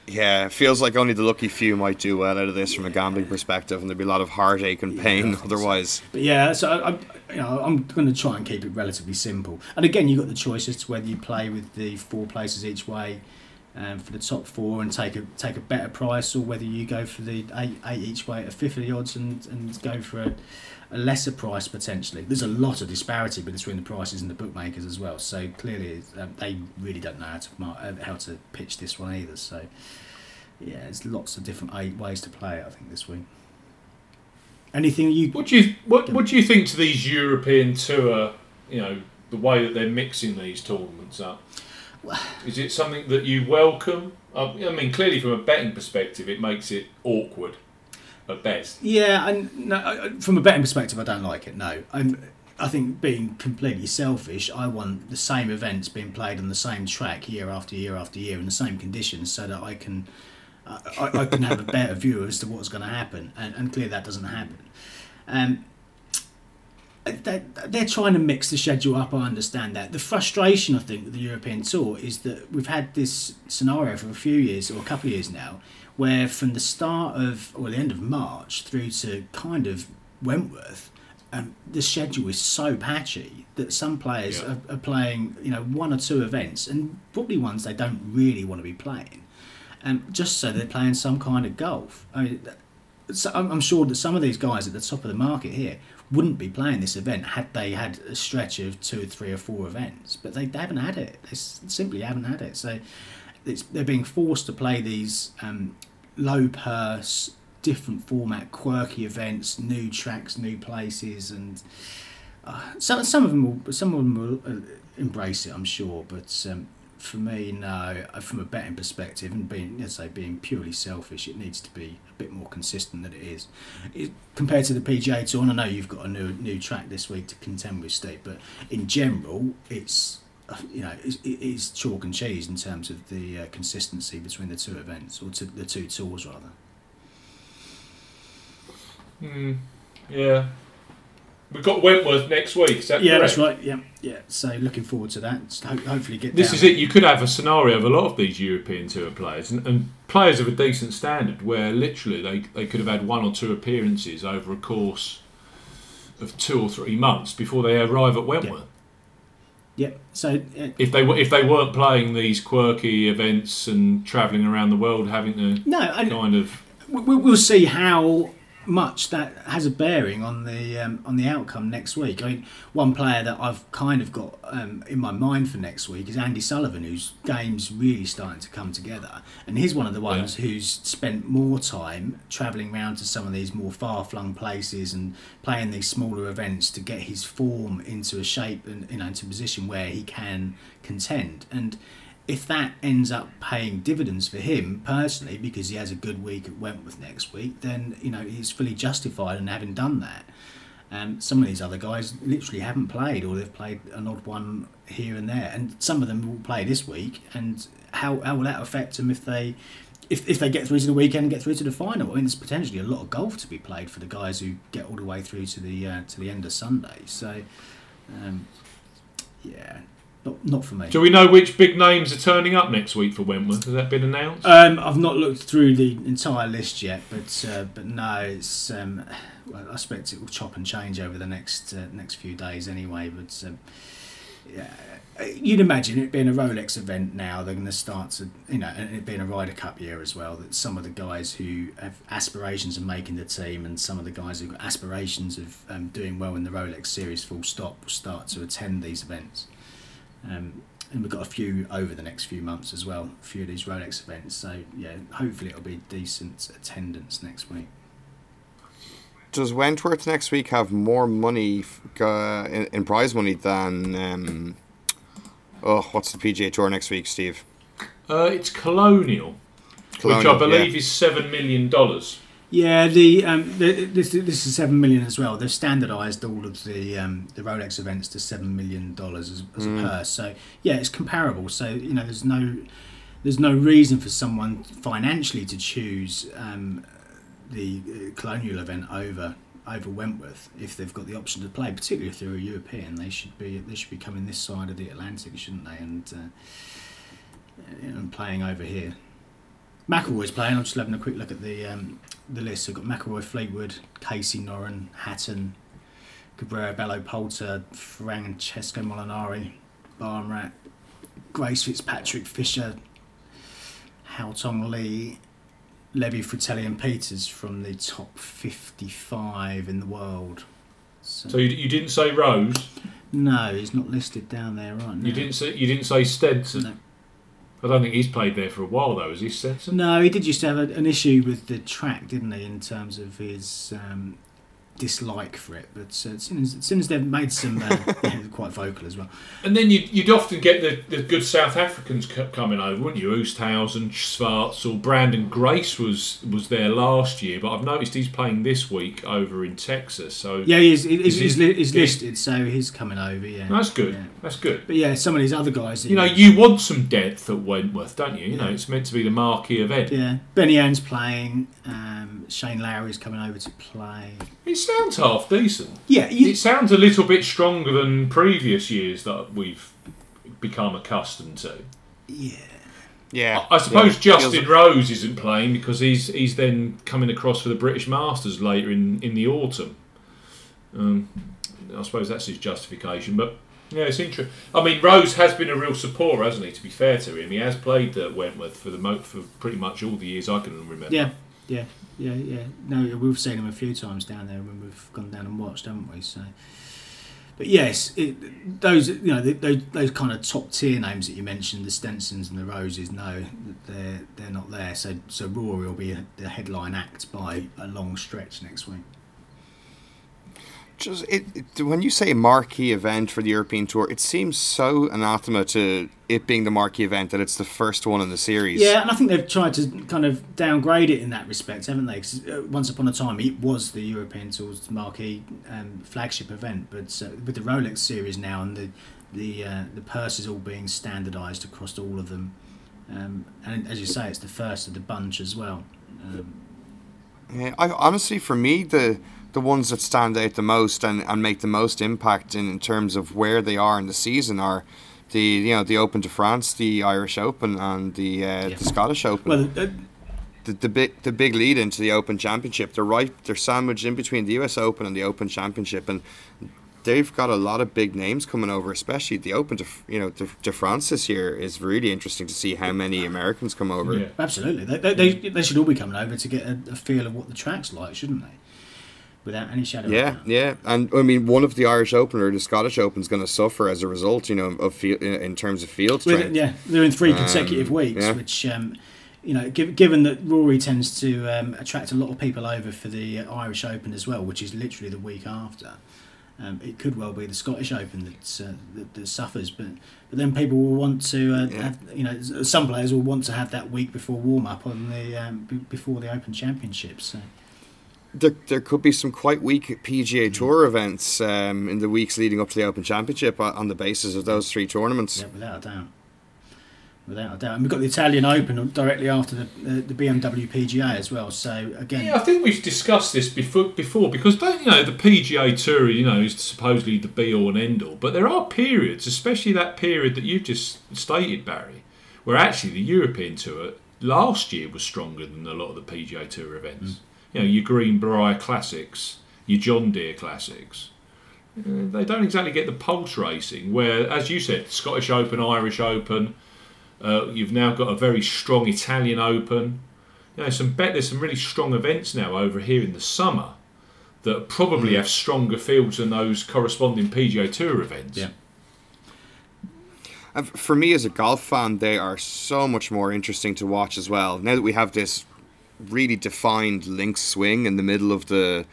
Yeah, it feels like only the lucky few might do well out of this from a gambling perspective, and there'd be a lot of heartache and pain so. otherwise. But yeah, so I, I, you know, I'm going to try and keep it relatively simple. And again, you've got the choice as to whether you play with the four places each way um, for the top four and take a take a better price, or whether you go for the eight, eight each way at a fifth of the odds and, and go for a, a lesser price potentially. There's a lot of disparity between the prices and the bookmakers as well. So clearly, um, they really don't know how to mar- uh, how to pitch this one either. So yeah, there's lots of different ways to play it. I think this week. Anything you What do you what What do you think to these European tour? You know, the way that they're mixing these tournaments up. Is it something that you welcome? I mean, clearly from a betting perspective, it makes it awkward at best. Yeah, and no, from a betting perspective, I don't like it. No, I'm. I think being completely selfish, I want the same events being played on the same track year after year after year in the same conditions, so that I can, I I can have a better view as to what's going to happen, and, and clearly that doesn't happen. Um, they, they're trying to mix the schedule up. I understand that. The frustration, I think, with the European Tour is that we've had this scenario for a few years or a couple of years now, where from the start of or the end of March through to kind of Wentworth, um, the schedule is so patchy that some players Yeah. are, are playing, you know, one or two events, and probably ones they don't really want to be playing, um, just so they're playing some kind of golf. I mean, so I'm I'm sure that some of these guys at the top of the market here wouldn't be playing this event had they had a stretch of two or three or four events, but they, they haven't had it. They simply haven't had it. So it's, they're being forced to play these um, low purse, different format, quirky events, new tracks, new places, and uh, some some of them will some of them will uh, embrace it, I'm sure. But um, for me, no. Uh, From a betting perspective, and being let's say being purely selfish, it needs to be a bit more consistent than it is. It, compared to the PGA Tour, and I know you've got a new new track this week to contend with, Steve. But in general, it's uh, you know it's, it is chalk and cheese in terms of the uh, consistency between the two events or to the two tours rather. Hmm. Yeah. We've got Wentworth next week. Is that Yeah, correct? that's right. Yeah, yeah. So looking forward to that. Ho- hopefully get. This down is it. You could have a scenario of a lot of these European tour players and, and players of a decent standard where literally they, they could have had one or two appearances over a course of two or three months before they arrive at Wentworth. Yeah. So uh, If they if they weren't playing these quirky events and travelling around the world having to no, kind of we- we- we'll see how much that has a bearing on the um, on the outcome next week. I mean, one player that I've kind of got um, in my mind for next week is Andy Sullivan, whose game's really starting to come together, and he's one of the ones who's spent more time travelling around to some of these more far flung places and playing these smaller events to get his form into a shape and you know into a position where he can contend. And if that ends up paying dividends for him personally because he has a good week at Wentworth next week, then you know he's fully justified in having done that. Um, some of these other guys literally haven't played, or they've played an odd one here and there, and some of them will play this week. And how, how will that affect them if they if, if they get through to the weekend and get through to the final? I mean, there's potentially a lot of golf to be played for the guys who get all the way through to the uh, to the end of Sunday. So, um, yeah, not not for me. Do we know which big names are turning up next week for Wentworth? Has that been announced? Um, I've not looked through the entire list yet, but uh, but no, it's. Um, well, I expect it will chop and change over the next uh, next few days anyway. But um, yeah, you'd imagine it being a Rolex event now, they're going to start to you know, and it being a Ryder Cup year as well. That some of the guys who have aspirations of making the team, and some of the guys who've got aspirations of um, doing well in the Rolex Series, full stop, will start to attend these events. Um, and we've got a few over the next few months as well, a few of these Rolex events. So yeah, hopefully it'll be decent attendance next week. Does Wentworth next week have more money f- uh, in, in prize money than um, oh, what's the PGA Tour next week, Steve? Uh, it's Colonial, which I believe yeah. is seven million dollars. Yeah, the, um, the this this is seven million as well. They've standardised all of the um, the Rolex events to seven million dollars as, as a purse. So yeah, it's comparable. So you know, there's no there's no reason for someone financially to choose um, the uh, Colonial event over over Wentworth if they've got the option to play. Particularly if they're a European, they should be they should be coming this side of the Atlantic, shouldn't they? And uh, and playing over here. McIlroy's playing. I'm just having a quick look at the um, the list. I've got McElroy, Fleetwood, Casey, Noren, Hatton, Cabrera, Bello, Poulter, Francesco Molinari, Barnrat, Grace Fitzpatrick, Fisher, Haotong Li, Levy, Fratelli, and Pieters from the top 55 in the world. So, So you, you didn't say Rose. no, he's not listed down there right now. You didn't say you didn't say Stenson. No. I don't think he's played there for a while though. Is he Stenson? No, he did used to have a, an issue with the track, didn't he, in terms of his um, dislike for it. But uh, as, soon as, as soon as they've made some, uh, yeah, quite vocal as well. And then you'd, you'd often get the, the good South Africans c- coming over, wouldn't you? Oosthuizen, Schwartzel, Branden Grace was was there last year, but I've noticed he's playing this week over in Texas. So Yeah, he's, he's, Is he's, li- he's listed, so he's coming over. Yeah, that's good. Yeah. That's good. But yeah, some of these other guys. You know, you want some depth at Wentworth, don't you? You know, it's meant to be the marquee event. Yeah, Benny Ann's playing. Um, Shane Lowry's coming over to play. It sounds half decent. Yeah, you, It sounds a little bit stronger than previous years that we've become accustomed to. yeah. Yeah. I suppose Yeah. Justin Feels- Rose isn't playing because he's he's then coming across for the British Masters later in, in the autumn. Um, I suppose that's his justification, but yeah, it's interesting. I mean, Rose has been a real supporter, hasn't he? To be fair to him, he has played at Wentworth for the mo- for pretty much all the years I can remember. Yeah, yeah, yeah, yeah. No, we've seen him a few times down there when we've gone down and watched, haven't we? So, but yes, it, those you know th those, those kind of top tier names that you mentioned, the Stensons and the Roses, no, they're they're not there. So so Rory will be a, the headline act by a long stretch next week. Just it, it, when you say marquee event for the European Tour, it seems so anathema to it being the marquee event that it's the first one in the series. Yeah, and I think they've tried to kind of downgrade it in that respect, haven't they? 'Cause, uh, once upon a time, it was the European Tour's marquee um, flagship event, but uh, with the Rolex series now and the the uh, the purses all being standardised across all of them, um, and as you say, it's the first of the bunch as well. Um, Yeah, I, honestly, for me, the the ones that stand out the most and, and make the most impact in, in terms of where they are in the season are the you know the Open de France, the Irish Open, and the uh, Yeah. the Scottish Open. well, uh, the, the big the big lead into the Open Championship. They're right. They're sandwiched in between the U.S. Open and the Open Championship, and they've got a lot of big names coming over. Especially the Open to you know to, to France this year is really interesting to see how many Americans come over. Yeah. absolutely, they, they, they, they should all be coming over to get a, a feel of what the track's like, shouldn't they? Without any shadow. Yeah, yeah, and I mean, one of the Irish Open or the Scottish Open is going to suffer as a result, you know, of field, in terms of field With- strength. yeah, they're in three Um, consecutive weeks, yeah. which um, you know, giv given that Rory tends to um, attract a lot of people over for the Irish Open as well, which is literally the week after. Um, it could well be the Scottish Open that's, uh, that, that suffers, but but then people will want to, uh, Yeah. have, you know, some players will want to have that week before warm up on the um, b- before the Open Championships. So. There, there could be some quite weak Mm. PGA Tour events um, in the weeks leading up to the Open Championship on, on the basis of those three tournaments. Yeah, without a doubt. Without a doubt, and we've got the Italian Open directly after the uh, the BMW PGA as well. So again, Yeah, I think we've discussed this before. Before, because don't you know the PGA Tour, you know, is supposedly the be all and end all, but there are periods, especially that period that you've just stated, Barry, where actually the European Tour last year was stronger than a lot of the PGA Tour events. You know, your Greenbrier Classics, your John Deere Classics. Uh, they don't exactly get the pulse racing. Where, as you said, Scottish Open, Irish Open. Uh, you've now got a very strong Italian Open you know, some bet there's some really strong events now over here in the summer that probably have stronger fields than those corresponding PGA Tour events. Yeah. And for me as a golf fan, they are so much more interesting to watch as well. Now that we have this really defined links swing in the middle of the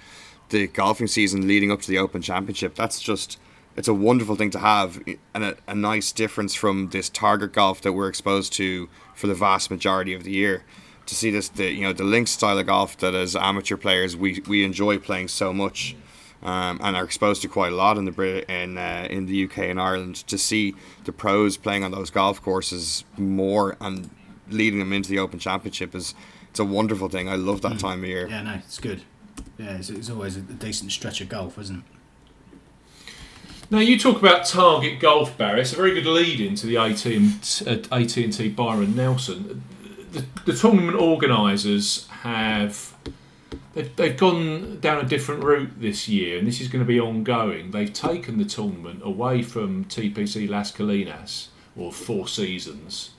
the golfing season leading up to the Open Championship, that's just it's a wonderful thing to have and a, a nice difference from this target golf that we're exposed to for the vast majority of the year. To see this, the you know the links style of golf that as amateur players we, we enjoy playing so much um, and are exposed to quite a lot in the Brit in uh, in the UK and Ireland. To see the pros playing on those golf courses more and leading them into the Open Championship is it's a wonderful thing. I love that time of year. Yeah, no, it's good. Yeah, it's, it's always a decent stretch of golf, isn't it? Now you talk about target golf, Barry. It's a very good lead into the AT and uh, AT&T Byron Nelson. the, the tournament organisers have they've, they've gone down a different route this year, and this is going to be ongoing. They've taken the tournament away from TPC Las Colinas or Four Seasons,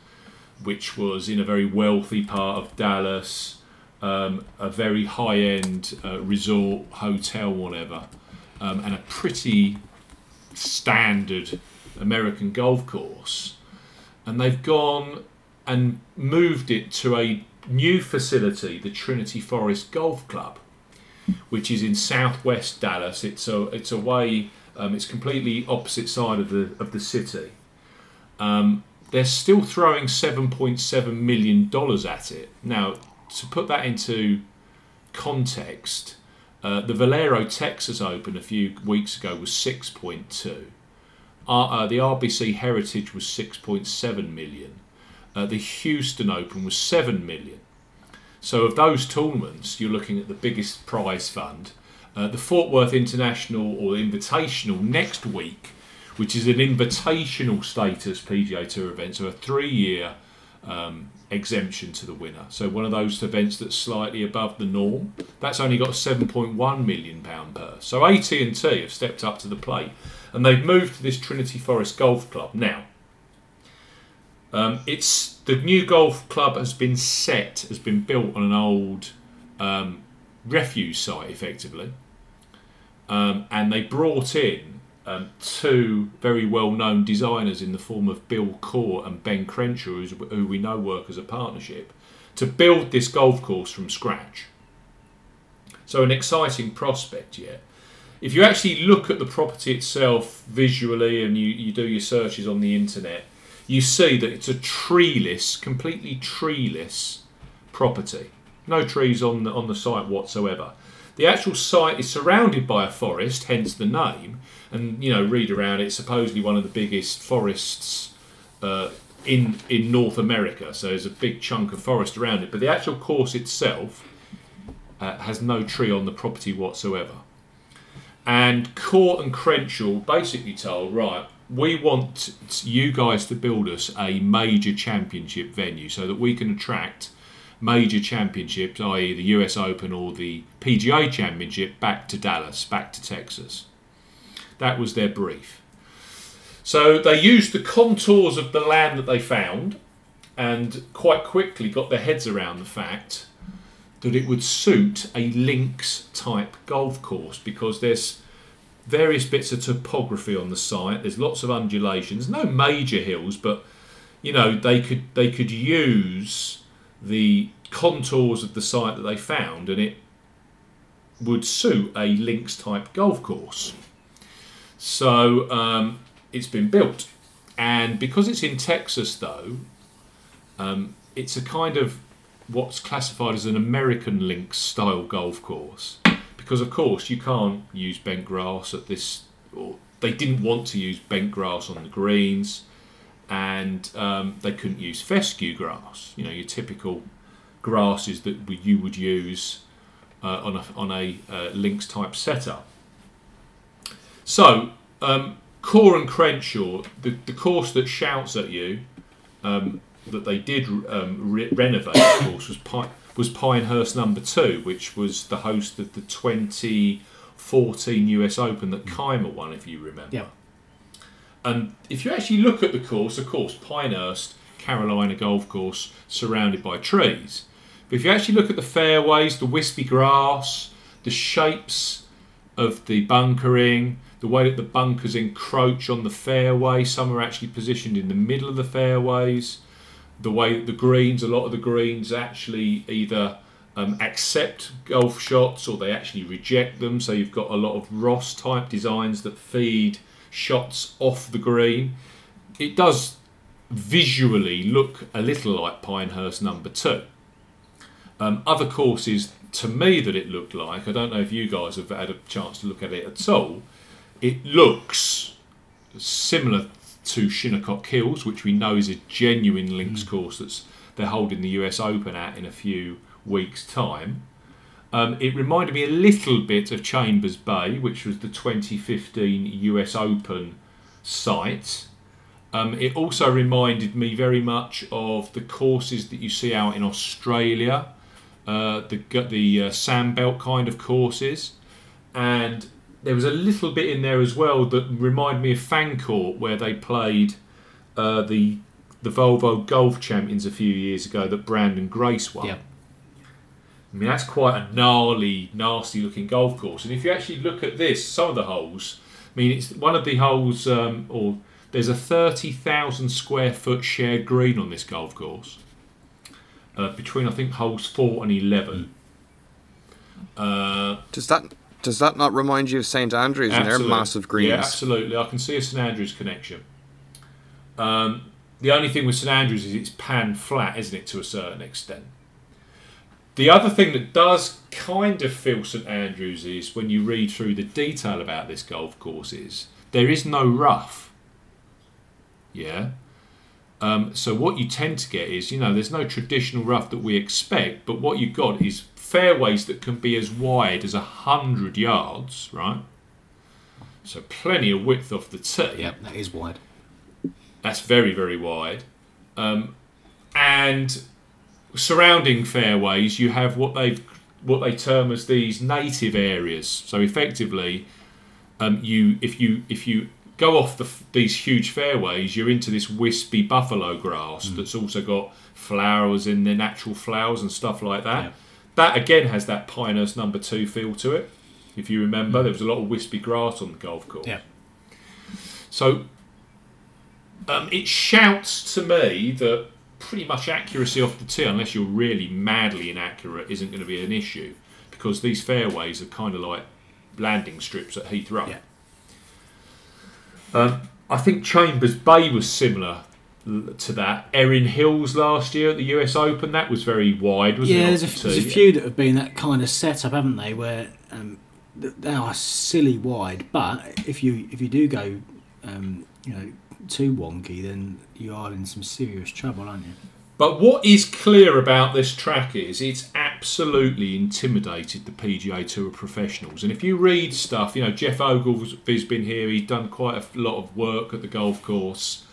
which was in a very wealthy part of Dallas, um, a very high end uh, resort, hotel, whatever, um, and a pretty standard American golf course. And they've gone and moved it to a new facility, the Trinity Forest Golf Club, which is in southwest Dallas. It's a it's away. Um, it's completely opposite side of the of the city. Um, they're still throwing seven point seven million dollars at it now. To put that into context, uh, the Valero Texas Open a few weeks ago was six point two. Uh, uh, the RBC Heritage was six point seven million. Uh, the Houston Open was 7 million. So, of those tournaments, you're looking at the biggest prize fund. Uh, the Fort Worth International or Invitational next week, which is an invitational status PGA Tour event, so a three year um, exemption to the winner. So, one of those events that's slightly above the norm. That's only got a 7.1 million pound purse. So, AT&T have stepped up to the plate and they've moved to this Trinity Forest Golf Club. Now, um, it's the new golf club has been set, has been built on an old um, refuse site, effectively, um, and they brought in um, two very well-known designers in the form of Bill Coore and Ben Crenshaw, who we know work as a partnership, to build this golf course from scratch. So an exciting prospect, yeah. If you actually look at the property itself visually and you, you do your searches on the internet, you see that it's a treeless, completely treeless property. No trees on the, on the site whatsoever. The actual site is surrounded by a forest, hence the name. And you know, read around It's Supposedly one of the biggest forests uh, in in North America. So there's a big chunk of forest around it. But the actual course itself uh, has no tree on the property whatsoever. And Coore and Crenshaw basically told, right, we want you guys to build us a major championship venue so that we can attract major championships, i.e., the US Open or the PGA Championship, back to Dallas, back to Texas. That was their brief. So they used the contours of the land that they found and quite quickly got their heads around the fact that it would suit a links type golf course because there's various bits of topography on the site. There's lots of undulations, no major hills, but you know they could they could use the contours of the site that they found, and it would suit a links type golf course. So um, it's been built, and because it's in Texas, though, um, it's a kind of what's classified as an American links style golf course because of course you can't use bent grass at this. Or they didn't want to use bent grass on the greens, and um, they couldn't use fescue grass. You know your typical grasses that you would use uh, on a on a uh, links type setup. So um, Coore and Crenshaw, the, the course that shouts at you, um, that they did um, re- renovate, of course, was Pine was Pinehurst number two, which was the host of the 2014 US Open that Kaymer won, if you remember. Yeah. And if you actually look at the course, of course, Pinehurst, Carolina golf course, surrounded by trees. But if you actually look at the fairways, the wispy grass, the shapes of the bunkering, the way that the bunkers encroach on the fairway, some are actually positioned in the middle of the fairways the way that the greens, a lot of the greens actually either um, accept golf shots or they actually reject them. So you've got a lot of Ross type designs that feed shots off the green. It does visually look a little like Pinehurst number two. Um, other courses to me that it looked like, I don't know if you guys have had a chance to look at it at all, it looks similar to Shinnecock Hills, which we know is a genuine links mm. course that's they're holding the US Open at in a few weeks' time. Um, it reminded me a little bit of Chambers Bay, which was the 2015 US Open site. Um, it also reminded me very much of the courses that you see out in Australia, uh, the the uh, sandbelt kind of courses, and there was a little bit in there as well that reminded me of Fancourt, where they played uh, the the Volvo Golf Champions a few years ago that Branden Grace won. Yep. I mean, that's quite a gnarly, nasty looking golf course. And if you actually look at this, some of the holes, I mean, it's one of the holes, um, or there's a 30,000 square foot shared green on this golf course uh, between, I think, holes 4 and 11. Uh, Does that does that not remind you of St Andrews and their Absolutely. massive greens? Yeah, absolutely. I can see a St Andrews connection. Um, the only thing with St Andrews is it's pan flat, isn't it, to a certain extent. The other thing that does kind of feel St Andrews is when you read through the detail about this golf course is there is no rough. Yeah. Um, so what you tend to get is, you know, there's no traditional rough that we expect, but what you've got is fairways that can be as wide as a hundred yards, right? So plenty of width off the tee. Yep, that is wide. That's very, very wide. Um, and surrounding fairways, you have what they what they term as these native areas. So effectively, um, you if you if you go off the, these huge fairways, you're into this wispy buffalo grass that's also got flowers in their natural flowers and stuff like that. Yeah. That again has that Pinehurst number two feel to it. If you remember, there was a lot of wispy grass on the golf course. Yeah. So um, it shouts to me that pretty much accuracy off the tee, unless you're really madly inaccurate, isn't going to be an issue because these fairways are kind of like landing strips at Heathrow. Yeah. Um, I think Chambers Bay was similar to that. Erin Hills last year at the US Open, that was very wide, wasn't Yeah, it? there's a, there's a few that have been that kind of setup, haven't they? Where um, they are silly wide, but if you if you do go, um, you know, too wonky, then you are in some serious trouble, aren't you? But what is clear about this track is it's absolutely intimidated the PGA Tour professionals. And if you read stuff, you know, Geoff Ogilvy's been here, he's done quite a lot of work at the golf course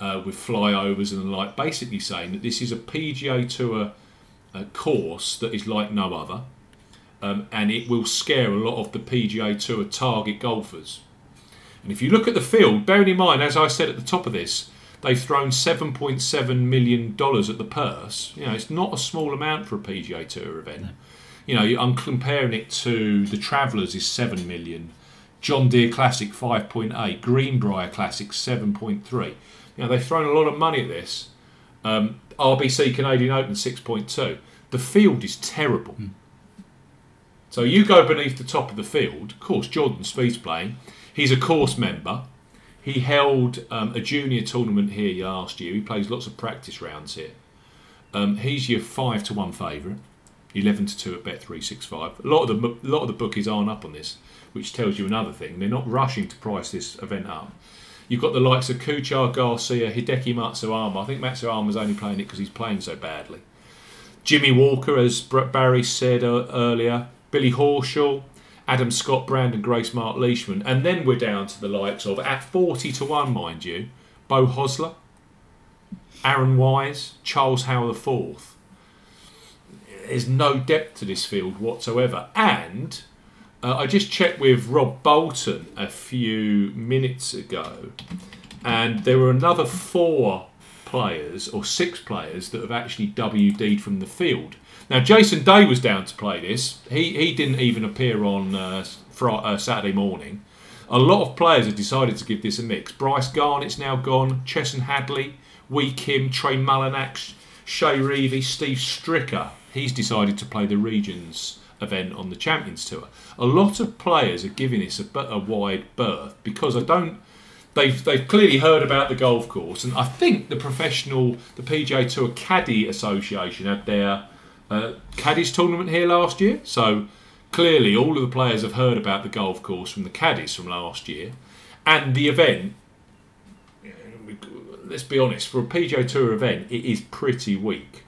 uh, with flyovers and the like, basically saying that this is a PGA Tour uh, course that is like no other. Um, and it will scare a lot of the PGA Tour target golfers. And if you look at the field, bearing in mind, as I said at the top of this, they've thrown $7.7 million at the purse. You know, it's not a small amount for a PGA Tour event. You know, I'm comparing it to the Travellers is 7 million, John Deere Classic 5.8, Greenbrier Classic 7.3. You know, they've thrown a lot of money at this. Um, RBC Canadian Open 6.2. The field is terrible. So you go beneath the top of the field. Of course, Jordan Spieth's playing. He's a course member. He held um, a junior tournament here last year. He plays lots of practice rounds here. Um, he's your five to one favourite, eleven to two at Bet three six five. A lot of the a lot of the bookies aren't up on this, which tells you another thing. They're not rushing to price this event up. You've got the likes of Kuchar, Garcia, Hideki Matsuyama. I think Matsuyama's only playing it because he's playing so badly. Jimmy Walker, as Barry said uh, earlier, Billy Horschel, Adam Scott Brand, and Grace Mark Leishman. And then we're down to the likes of, at 40 to 1, mind you, Beau Hossler, Aaron Wise, Charles Howell IV. There's no depth to this field whatsoever. And uh, I just checked with Rob Bolton a few minutes ago, and there were another four players or six players that have actually WD'd from the field. Now, Jason Day was down to play this. He he didn't even appear on uh, Fri uh, Saturday morning. A lot of players have decided to give this a mix. Brice Garnett's now gone. Chesson Hadley, Whee Kim, Trey Mullinax, Shay Reevy, Steve Stricker. He's decided to play the Regions event on the Champions Tour. A lot of players are giving this a, a wide berth because I don't they've they've clearly heard about the golf course, and I think the professional, the PGA Tour Caddy Association had their uh, caddies tournament here last year. So clearly, all of the players have heard about the golf course from the caddies from last year, and the event. Let's be honest, for a PGA Tour event, it is pretty weak.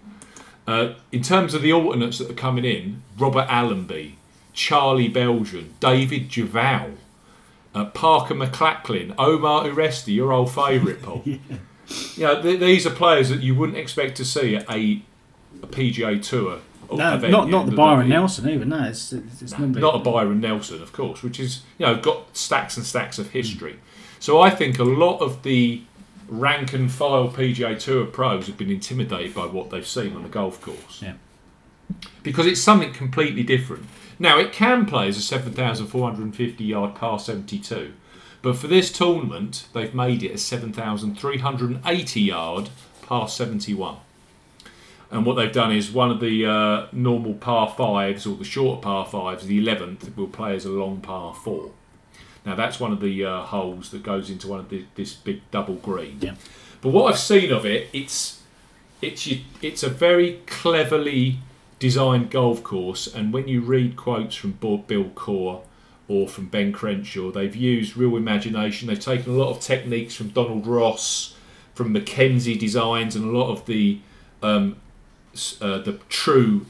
Uh, in terms of the alternates that are coming in, Robert Allenby, Charlie Beljan, David Duval, uh, Parker McLachlin, Omar Uresti, your old favourite, Paul. yeah. You know, th- these are players that you wouldn't expect to see at a, a PGA Tour. No, event, not not the Byron Nelson either. No, it's it's, it's not a Byron Nelson, of course, which is you know got stacks and stacks of history. So I think a lot of the rank and file PGA Tour pros have been intimidated by what they've seen on the golf course. Yeah. Because it's something completely different. Now it can play as a 7,450 yard par 72, but for this tournament they've made it a 7,380 yard par 71. And what they've done is one of the uh, normal par fives or the shorter par fives, the 11th, will play as a long par four. Now that's one of the uh, holes that goes into one of the, this big double green. Yeah. But what I've seen of it, it's it's it's a very cleverly designed golf course, and when you read quotes from Bill Coore or from Ben Crenshaw, they've used real imagination. They've taken a lot of techniques from Donald Ross, from Mackenzie Designs, and a lot of the um, uh, the true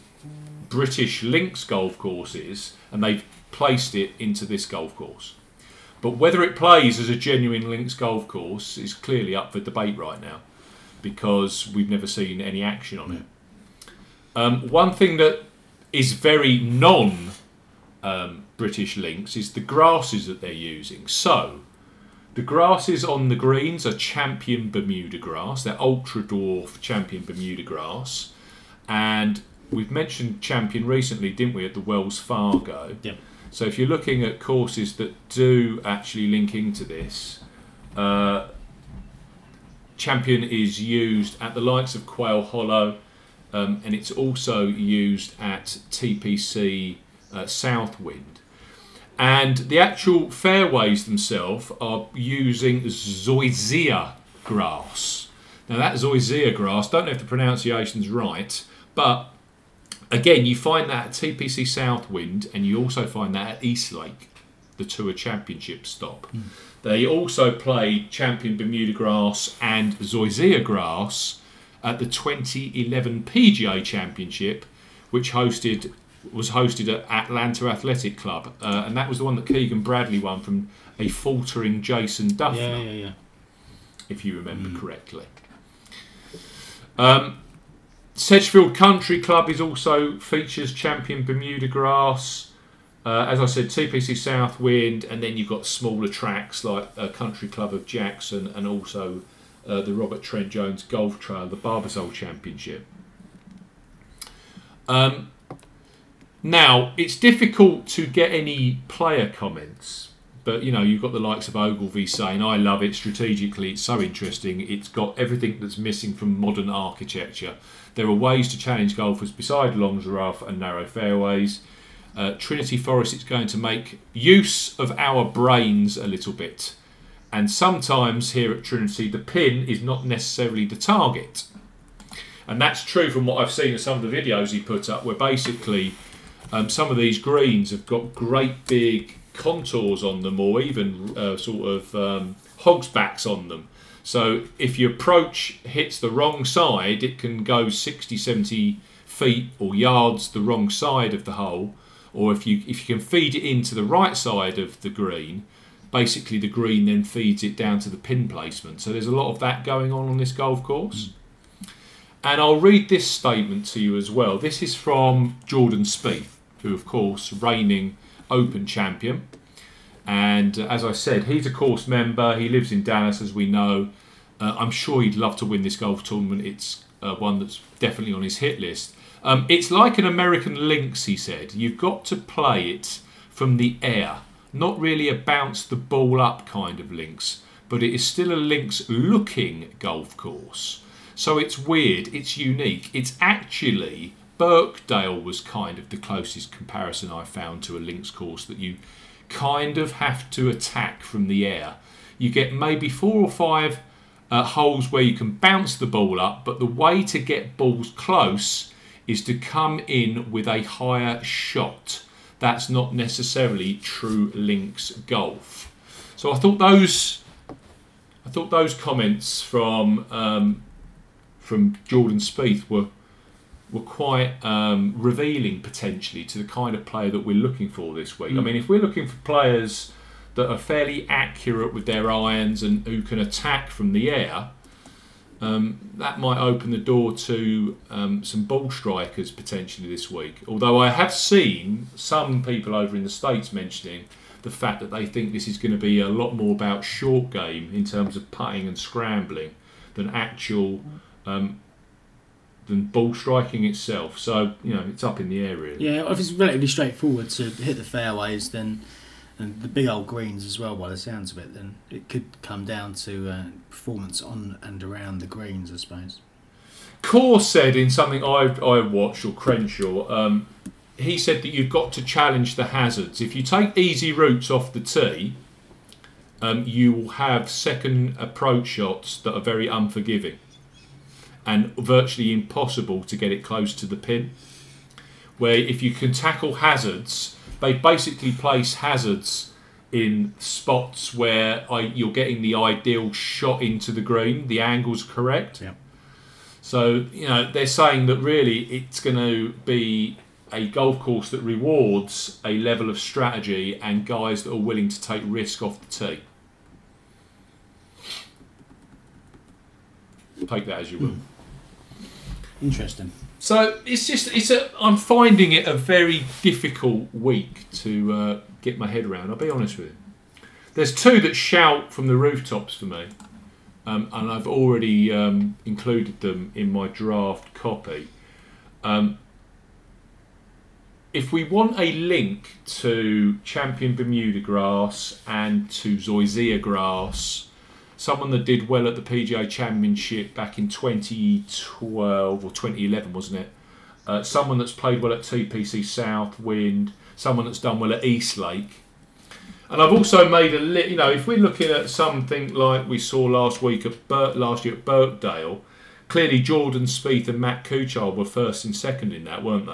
British links golf courses, and they've placed it into this golf course. But whether it plays as a genuine links golf course is clearly up for debate right now, because we've never seen any action on it. Um, one thing that is very non um, British links is the grasses that they're using. So, the grasses on the greens are champion Bermuda grass. They're ultra dwarf champion Bermuda grass. And we've mentioned champion recently, didn't we, at the Wells Fargo? Yep. So if you're looking at courses that do actually link into this, uh, champion is used at the likes of Quail Hollow, um, and it's also used at TPC uh, Southwind. And the actual fairways themselves are using zoysia grass. Now that zoysia grass, don't know if the pronunciation's right, but again, you find that at TPC Southwind, and you also find that at East Lake, the Tour Championship stop. They also played Champion Bermuda Grass and Zoysia Grass at the 2011 PGA Championship, which hosted was hosted at Atlanta Athletic Club, uh, and that was the one that Keegan Bradley won from a faltering Jason Dufner Yeah, yeah, yeah. if you remember correctly. Um, Sedgefield Country Club is also features champion Bermuda grass. Uh, as I said, TPC Southwind, and then you've got smaller tracks like uh, Country Club of Jackson, and also uh, the Robert Trent Jones Golf Trail, the Barbasol Championship. Um, now it's difficult to get any player comments but you know you've got the likes of Ogilvy saying I love it strategically it's so interesting it's got everything that's missing from modern architecture. There are ways to challenge golfers beside long rough and narrow fairways. Uh, Trinity Forest is going to make use of our brains a little bit. And sometimes here at Trinity the pin is not necessarily the target. And that's true from what I've seen of some of the videos he put up where basically um, some of these greens have got great big contours on them or even uh, sort of um, hogs backs on them. So if your approach hits the wrong side, it can go 60, 70 feet or yards the wrong side of the hole. Or if you if you can feed it into the right side of the green, basically the green then feeds it down to the pin placement. So there's a lot of that going on on this golf course. And I'll read this statement to you as well. This is from Jordan Spieth, who, of course, reigning Open champion. And uh, as I said, he's a course member. He lives in Dallas, as we know. Uh, I'm sure he'd love to win this golf tournament. It's uh, one that's definitely on his hit list. Um, it's like an American links, he said. You've got to play it from the air, not really a bounce the ball up kind of links, but it is still a links looking golf course. So it's weird, it's unique. It's actually Birkdale was kind of the closest comparison I found to a links course that you kind of have to attack from the air. You get maybe four or five uh, holes where you can bounce the ball up, but the way to get balls close is to come in with a higher shot. That's not necessarily true links golf. So I thought those, I thought those comments from um, from Jordan Spieth were were quite um, revealing potentially to the kind of player that we're looking for this week. I mean, if we're looking for players that are fairly accurate with their irons and who can attack from the air, um, that might open the door to um, some ball strikers potentially this week. Although I have seen some people over in the States mentioning the fact that they think this is going to be a lot more about short game in terms of putting and scrambling than actual um, than ball striking itself. So you know it's up in the air really. Yeah, if it's relatively straightforward to hit the fairways, then and the big old greens as well, by the sounds of it, then it could come down to uh, performance on and around the greens, I suppose. Coore said in something I I watched or Crenshaw, um, he said that you've got to challenge the hazards. If you take easy routes off the tee, um, you will have second approach shots that are very unforgiving and virtually impossible to get it close to the pin. Where if you can tackle hazards, they basically place hazards in spots where I, you're getting the ideal shot into the green, the angle's correct. Yeah. So, you know, they're saying that really it's going to be a golf course that rewards a level of strategy and guys that are willing to take risk off the tee. Take that as you will. Hmm. Interesting. So it's just it's a I'm finding it a very difficult week to uh, get my head around. I'll be honest with you. There's two that shout from the rooftops for me, um, and I've already um, included them in my draft copy. Um, if we want a link to Champion Bermuda grass and to Zoysia grass, someone that did well at the PGA Championship back in 2012 or 2011, wasn't it? Uh, someone that's played well at TPC Southwind, someone that's done well at East Lake. And I've also made a li- you know, if we're looking at something like we saw last week at Bur- last year at Birkdale, clearly Jordan Spieth and Matt Kuchar were first and second in that, weren't they?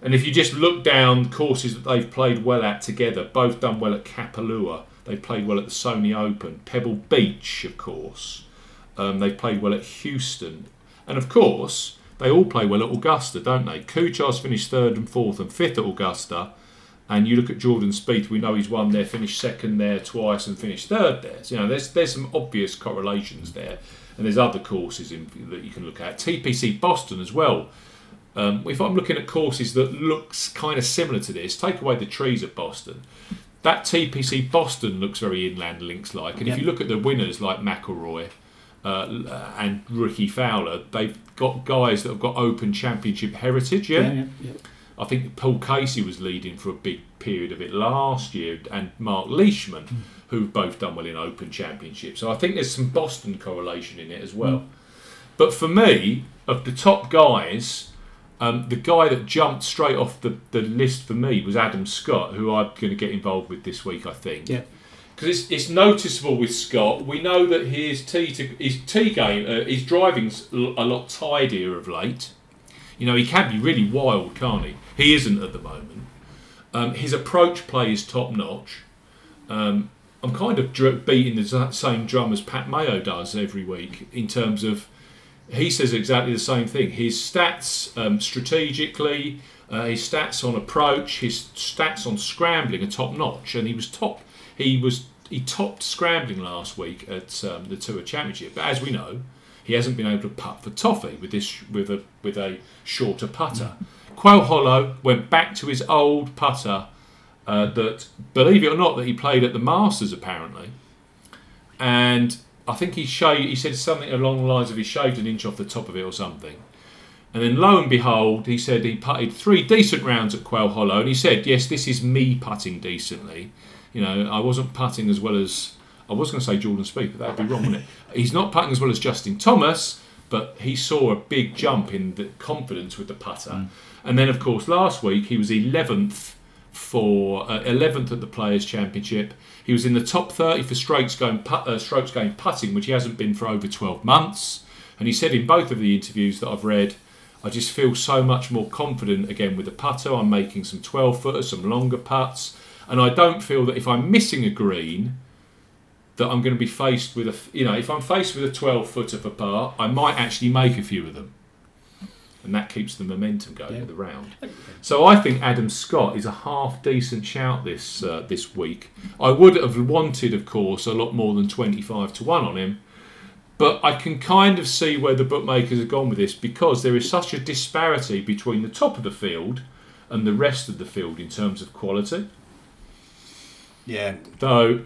And if you just look down courses that they've played well at together, both done well at Kapalua, they played well at the Sony Open, Pebble Beach, of course. Um, they played well at Houston, and of course they all play well at Augusta, don't they? Kuchar's finished third and fourth and fifth at Augusta, and you look at Jordan Spieth. We know he's won there, finished second there twice, and finished third there. So, you know, there's there's some obvious correlations there, and there's other courses in, that you can look at. TPC Boston as well. Um, if I'm looking at courses that looks kind of similar to this, take away the trees at Boston. That TPC Boston looks very inland links like, and Yep. if you look at the winners like McIlroy uh, and Rickie Fowler, they've got guys that have got Open Championship heritage. Yeah, yeah, yeah. I think Paul Casey was leading for a big period of it last year, and Mark Leishman, who've both done well in Open Championship. So I think there's some Boston correlation in it as well. But for me, of the top guys, um, the guy that jumped straight off the, the list for me was Adam Scott, who I'm going to get involved with this week, I think. Yeah. Because it's, it's noticeable with Scott. We know that his tee to, his tee game, uh, his driving's a lot tidier of late. You know, he can be really wild, can't he? He isn't at the moment. Um, his approach play is top notch. Um, I'm kind of dr- beating the z- same drum as Pat Mayo does every week in terms of he says exactly the same thing. His stats um, strategically, uh, his stats on approach, his stats on scrambling are top notch, and he was top. He was he topped scrambling last week at um, the Tour Championship. But as we know, he hasn't been able to putt for toffee with this with a with a shorter putter. Quail Hollow went back to his old putter uh, that, believe it or not, that he played at the Masters apparently, and I think he shaved. He said something along the lines of he shaved an inch off the top of it or something. And then lo and behold, he said he putted three decent rounds at Quail Hollow, and he said, "Yes, this is me putting decently. You know, I wasn't putting as well as I was going to say Jordan Spieth, but that'd be wrong, wouldn't it? He's not putting as well as Justin Thomas, but he saw a big jump in the confidence with the putter. And then, of course, last week he was 11th for uh, 11th at the Players Championship. He was in the top 30 for strokes going put, uh, strokes going putting, which he hasn't been for over 12 months. And he said in both of the interviews that I've read, I just feel so much more confident again with the putter. I'm making some 12 footers, some longer putts, and I don't feel that if I'm missing a green, that I'm going to be faced with a, you know, if I'm faced with a 12 footer for par, I might actually make a few of them. And that keeps the momentum going Yeah. the round. So I think Adam Scott is a half decent shout this uh, this week. I would have wanted, of course, a lot more than twenty five to one on him, but I can kind of see where the bookmakers have gone with this because there is such a disparity between the top of the field and the rest of the field in terms of quality. Yeah, Though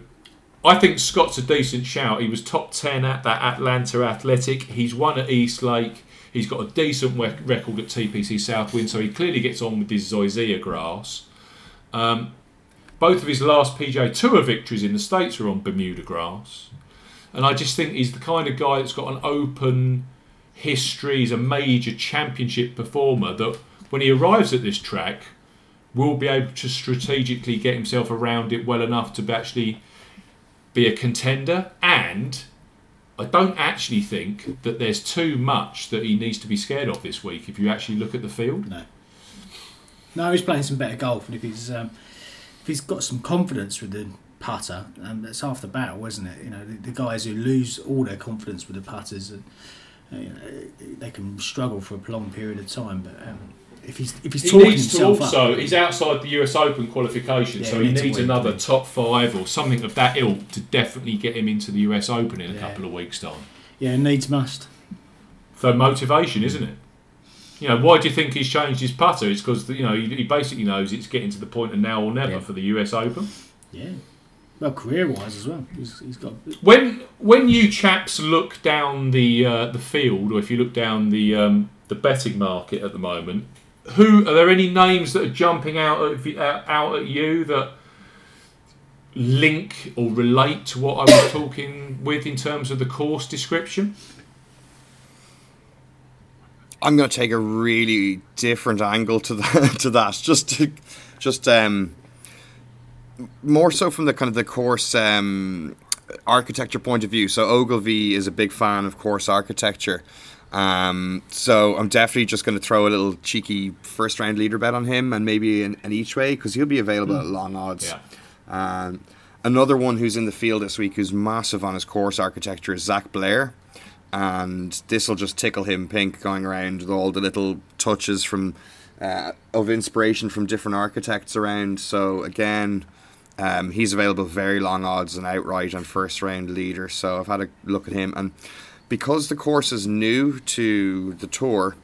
I think Scott's a decent shout. He was top 10 at that Atlanta Athletic. He's won at East Lake. He's got a decent we- record at TPC Southwind, so he clearly gets on with his Zoysia grass. Um, both of his last PJ Tour victories in the States were on Bermuda grass. And I just think he's the kind of guy that's got an open history. He's a major championship performer that when he arrives at this track, will be able to strategically get himself around it well enough to actually be a contender. And I don't actually think that there's too much that he needs to be scared of this week if you actually look at the field. no, no, he's playing some better golf, and if he's um, if he's got some confidence with the putter, um, that's half the battle, isn't it? You know, the, the guys who lose all their confidence with the putters, uh, you know, they can struggle for a prolonged period of time. But um, if he's if he's He talking needs to himself also, up, he's outside the US Open qualification, Yeah, so he he needs win, another doesn't top five or something of that ilk to definitely get him into the US Open in a couple of weeks' time. yeah, needs must. for motivation, isn't it? You know, why do you think he's changed his putter? It's because you know he, he basically knows it's getting to the point of now or never Yeah. for the US Open. Yeah, well, career-wise as well, he's, he's got. When when you chaps look down the uh, the field, or if you look down the um, the betting market at the moment, who are there any names that are jumping out at out out at you that link or relate to what I was talking with in terms of the course description? I'm going to take a really different angle to that. To that, just to, just um, more so from the kind of the course um, architecture point of view. So Ogilvy is a big fan of course architecture. Um, so I'm definitely just going to throw a little cheeky first round leader bet on him and maybe an, an each way because he'll be available at long odds. Yeah. Um, another one who's in the field this week who's massive on his course architecture is Zach Blair. And this will just tickle him pink going around with all the little touches from uh, of inspiration from different architects around. So again, um, he's available very long odds and outright on first round leader. So I've had a look at him, and because the course is new to the tour,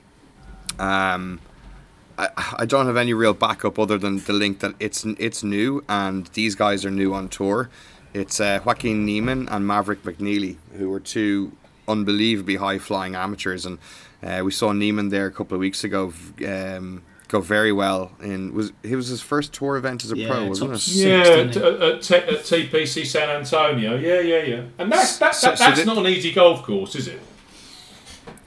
um, I, I don't have any real backup other than the link that it's it's new and these guys are new on tour. It's uh, Joaquin Niemann and Maverick McNealy, who are two unbelievably high flying amateurs, and uh, we saw Niemann there a couple of weeks ago um, go very well. In was it was his first tour event as a Yeah, pro, wasn't it? Yeah, at, at, at T- at uh, uh, uh, TPC San Antonio. Yeah, yeah, yeah. And that's that, So- that, so that's the- not an easy golf course, is it?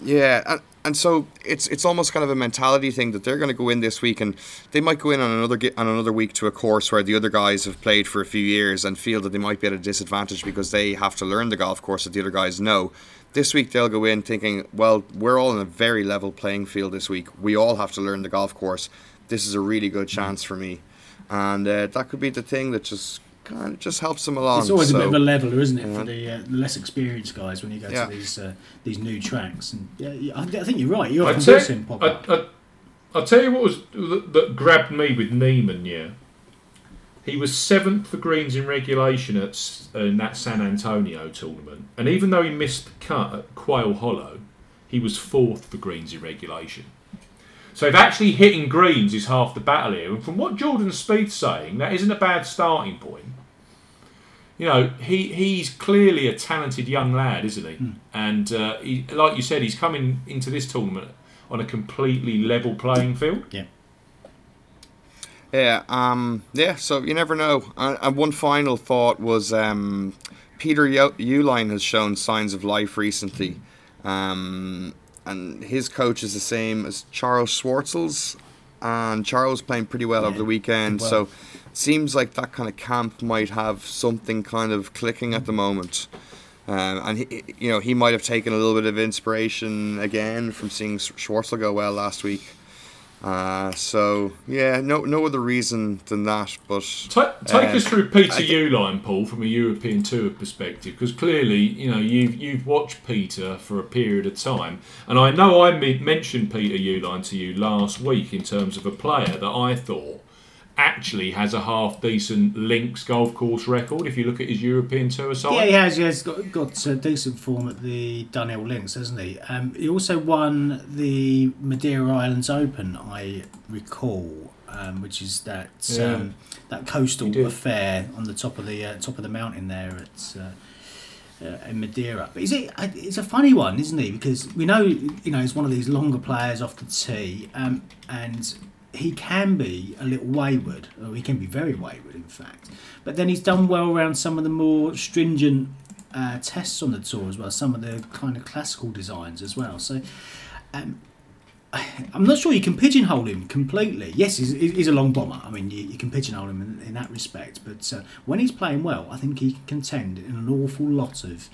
Yeah, and, and so it's it's almost kind of a mentality thing that they're going to go in this week and they might go in on another on another week to a course where the other guys have played for a few years and feel that they might be at a disadvantage because they have to learn the golf course that the other guys know. This week they'll go in thinking, well, we're all in a very level playing field this week. We all have to learn the golf course. This is a really good chance for me, and uh, that could be the thing that just kind of just helps them along. It's always a bit of a leveler, isn't it, yeah. for the, uh, less experienced guys when you go Yeah. to these uh, these new tracks. And yeah, yeah, I, I think you're right. You I often tell, do see him pop I, up. I, I'll tell you what was that, that grabbed me with Niemann. Yeah, he was seventh for greens in regulation at in that San Antonio tournament, and even though he missed the cut at Quail Hollow, he was fourth for greens in regulation. So if actually hitting greens is half the battle here, and from what Jordan Spieth's saying, that isn't a bad starting point. You know, he, he's clearly a talented young lad, isn't he? And uh, he, like you said, he's coming into this tournament on a completely level playing field. Yeah. Yeah, um, yeah. So you never know. And, one final thought was um, Peter Yo- Uihlein has shown signs of life recently, um, and his coach is the same as Charles Schwartzel's, and Charles playing pretty well over the weekend. well. So seems like that kind of camp might have something kind of clicking at the moment. Um, and he, you know, he might have taken a little bit of inspiration again from seeing Schwartzel go well last week. Uh, so yeah, no no other reason than that. But Ta- take Uh, us through Peter I thi- Uihlein, Paul, from a European tour perspective, because clearly, you know, you've you've watched Peter for a period of time, and I know I mentioned Peter Uihlein to you last week in terms of a player that I thought actually has a half decent links golf course record. If you look at his European tour side, Yeah, he has. Yeah, He has got, got uh, decent form at the Dunhill Links, hasn't he? Um, he also won the Madeira Islands Open, I recall, um, which is that Yeah. um, that coastal affair on the top of the uh, top of the mountain there at. Uh, uh, in Madeira, but is it? uh, It's a funny one, isn't he? Because we know, you know, he's one of these longer players off the tee, um, and he can be a little wayward, or he can be very wayward, in fact. But then he's done well around some of the more stringent uh, tests on the tour as well, some of the kind of classical designs as well. So um, I'm not sure you can pigeonhole him completely. Yes, he's, he's a long bomber. I mean, you, you can pigeonhole him in, in that respect. But uh, when he's playing well, I think he can contend in an awful lot of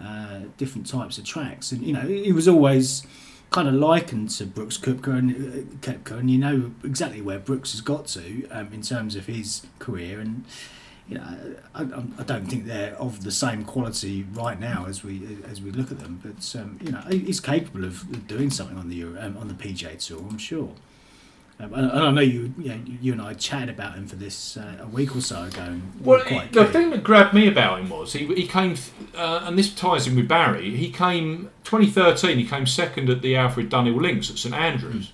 uh, different types of tracks. And, you know, he was always kind of likened to Brooks Koepka and, uh, Koepka, and you know exactly where Brooks has got to um, in terms of his career. And, you know, I, I- don't think they're of the same quality right now as we as we look at them. But um, you know, he's capable of doing something on the Euro, um, on the PGA Tour, I'm sure. Um, and, and I know you, you, know, you and I chatted about him for this uh, a week or so ago. And Well, quite the thing that grabbed me about him was he, he came, uh, and this ties in with Barry. He came 2013. He came second at the Alfred Dunhill Links at St Andrews.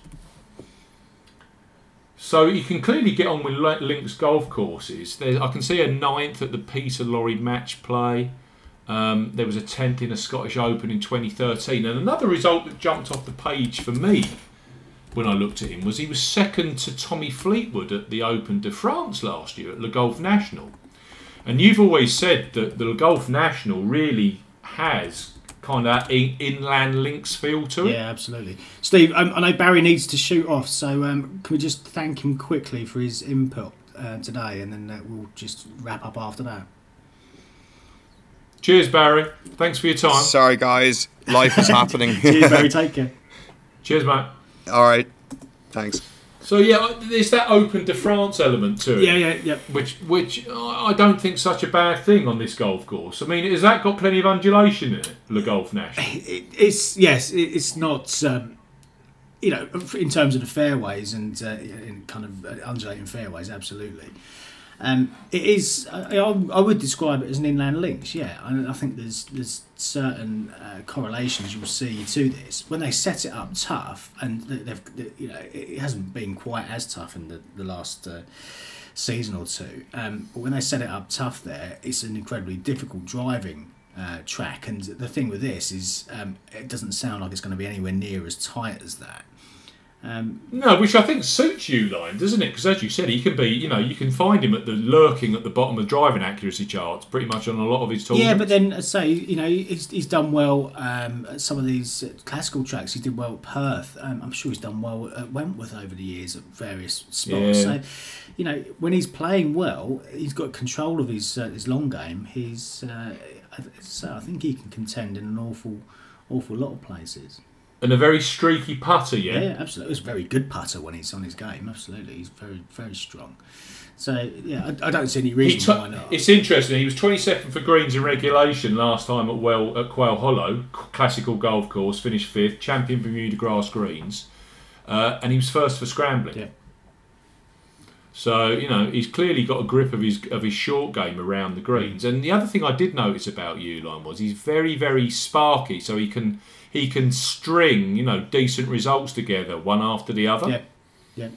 So you can clearly get on with li- links golf courses. There, I can see a ninth at the Peter Lawrie Match Play. Um, there was a tenth in a Scottish Open in 2013, and another result that jumped off the page for me when I looked at him was he was second to Tommy Fleetwood at the Open de France last year at Le Golf National. And you've always said that the Le Golf National really has kind of in- inland links feel to it. Yeah, absolutely. Steve, um, I know Barry needs to shoot off, so um, can we just thank him quickly for his input uh, today, and then uh, we'll just wrap up after that. Cheers, Barry. Thanks for your time. sorry guys, life is happening. Cheers, Barry. Take care. Cheers, mate. All right, thanks. So yeah, there's that Open de France element to it. Yeah, yeah, yeah. Which, which I don't think such a bad thing on this golf course. I mean, has that got plenty of undulation in it, Le Golf National? It, it's yes, it's not. Um, you know, in terms of the fairways and uh, in kind of uh, undulating fairways, absolutely. Um, it is. I, I would describe it as an inland links. Yeah, I, I think there's there's certain uh, correlations you'll see to this when they set it up tough, and they- they've they- you know it hasn't been quite as tough in the the last. Uh, season or two um, but when they set it up tough there it's an incredibly difficult driving uh, track and the thing with this is um, it doesn't sound like it's going to be anywhere near as tight as that um, No, which I think suits you, line, doesn't it? Because as you said, he can be. You know, you can find him at the lurking at the bottom of driving accuracy charts, pretty much on a lot of his tournaments. Yeah, but then say you know he's, he's done well um, at some of these uh, classical tracks. He did well at Perth. Um, I'm sure he's done well at Wentworth over the years at various spots. Yeah. So you know when he's playing well, he's got control of his uh, his long game. He's uh, so I think he can contend in an awful awful lot of places. And a very streaky putter. Yeah, Yeah, absolutely. He's a very good putter when he's on his game. Absolutely, he's very very strong. So yeah, I, I don't see any reason took- why not. it's interesting. He was 22nd for greens in regulation last time at well at Quail Hollow, classical golf course. Finished fifth, champion Bermuda grass greens, uh, and he was first for scrambling. Yeah. So you know he's clearly got a grip of his of his short game around the greens. And the other thing I did notice about Uihlein was he's very very sparky. So he can he can string you know decent results together one after the other. Yeah, yeah,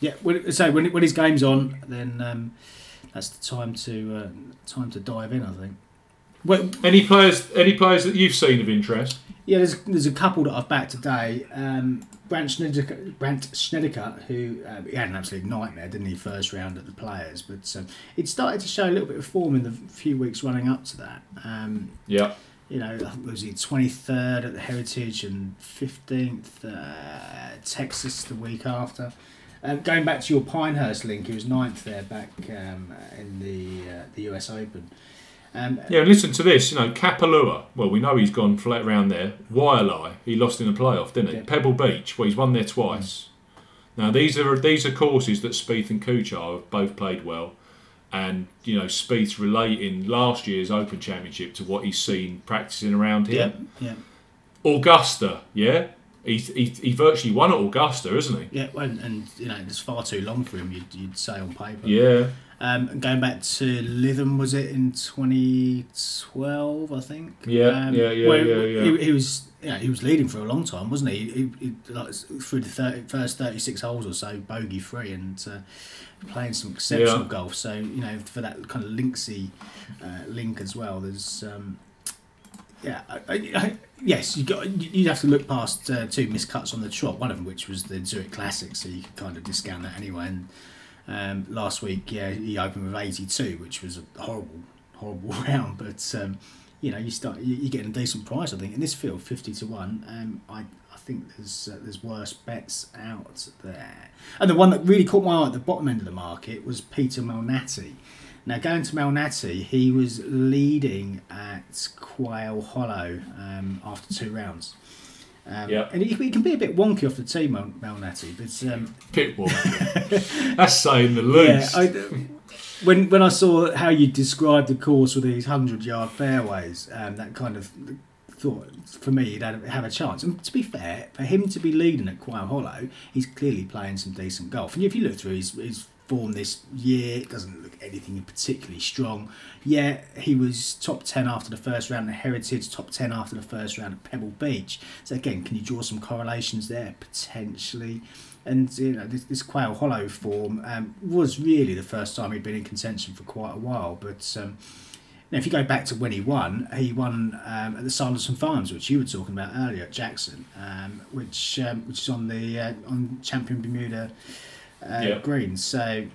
yeah. When, so when when his game's on, then um, that's the time to uh, time to dive in. I think. Well, Any players any players that you've seen of interest? yeah, there's there's a couple that I've backed today. Um, Brandt Snedeker, Brandt Snedeker, who uh, he had an absolute nightmare, didn't he, first round at the Players, but um, it started to show a little bit of form in the few weeks running up to that. Um, Yeah. You know, was he 23rd at the Heritage and 15th uh, Texas the week after. Um, going back to your Pinehurst link, he was ninth there back um, in the uh, the US Open. Um, Yeah, and listen to this. You know, Kapalua. Well, we know he's gone flat round there. Waialae, he lost in the playoff, didn't he? Yeah. Pebble Beach, well, he's won there twice. Now these are these are courses that Spieth and Kuchar have both played well, and you know Spieth's relating last year's Open Championship to what he's seen practicing around here. yeah, Augusta, yeah, he, he, he virtually won at Augusta, isn't he? yeah. Well, and, and you know it's far too long for him. You'd, you'd say on paper. Yeah, Um, going back to Lytham, was it in 2012? I think. Yeah, um, yeah, yeah, yeah, yeah. He, he was, yeah, he was leading for a long time, wasn't he? He, he like through the 30, first 36 holes or so, bogey free, and uh, playing some exceptional Yeah. golf. So you know, for that kind of linksy uh, link as well, there's. Um, yeah, I, I, I, yes, you got. You'd have to look past uh, two miscuts on the trot. One of them, which was the Zurich Classic, so you could kind of discount that anyway. And um, last week, yeah, he opened with 82, which was a horrible, horrible round. But um, you know, you start, you- you're getting a decent price, I think. In this field, 50 to one, um, I, I think there's uh, there's worse bets out there. And the one that really caught my eye at the bottom end of the market was Peter Malnati. Now, going to Malnati, he was leading at Quail Hollow um, after two rounds. Um, Yeah. And he, he can be a bit wonky off the tee, Malnati, but um, pit Pitbull. That's saying the least. yeah, I, when when I saw how you described the course with these hundred yard fairways, um, that kind of thought for me he'd have a chance. And to be fair, for him to be leading at Quail Hollow, he's clearly playing some decent golf. And if you look through his, his form this year, it doesn't look anything particularly strong. Yeah, he was top ten after the first round at Heritage, top ten after the first round at Pebble Beach. So again, can you draw some correlations there potentially? And you know this, this Quail Hollow form um, was really the first time he'd been in contention for quite a while. But um, now, if you go back to when he won, he won um, at the Sanderson Farms, which you were talking about earlier at Jackson, um, which um, which is on the uh, on Champion Bermuda uh, Yeah. greens. So,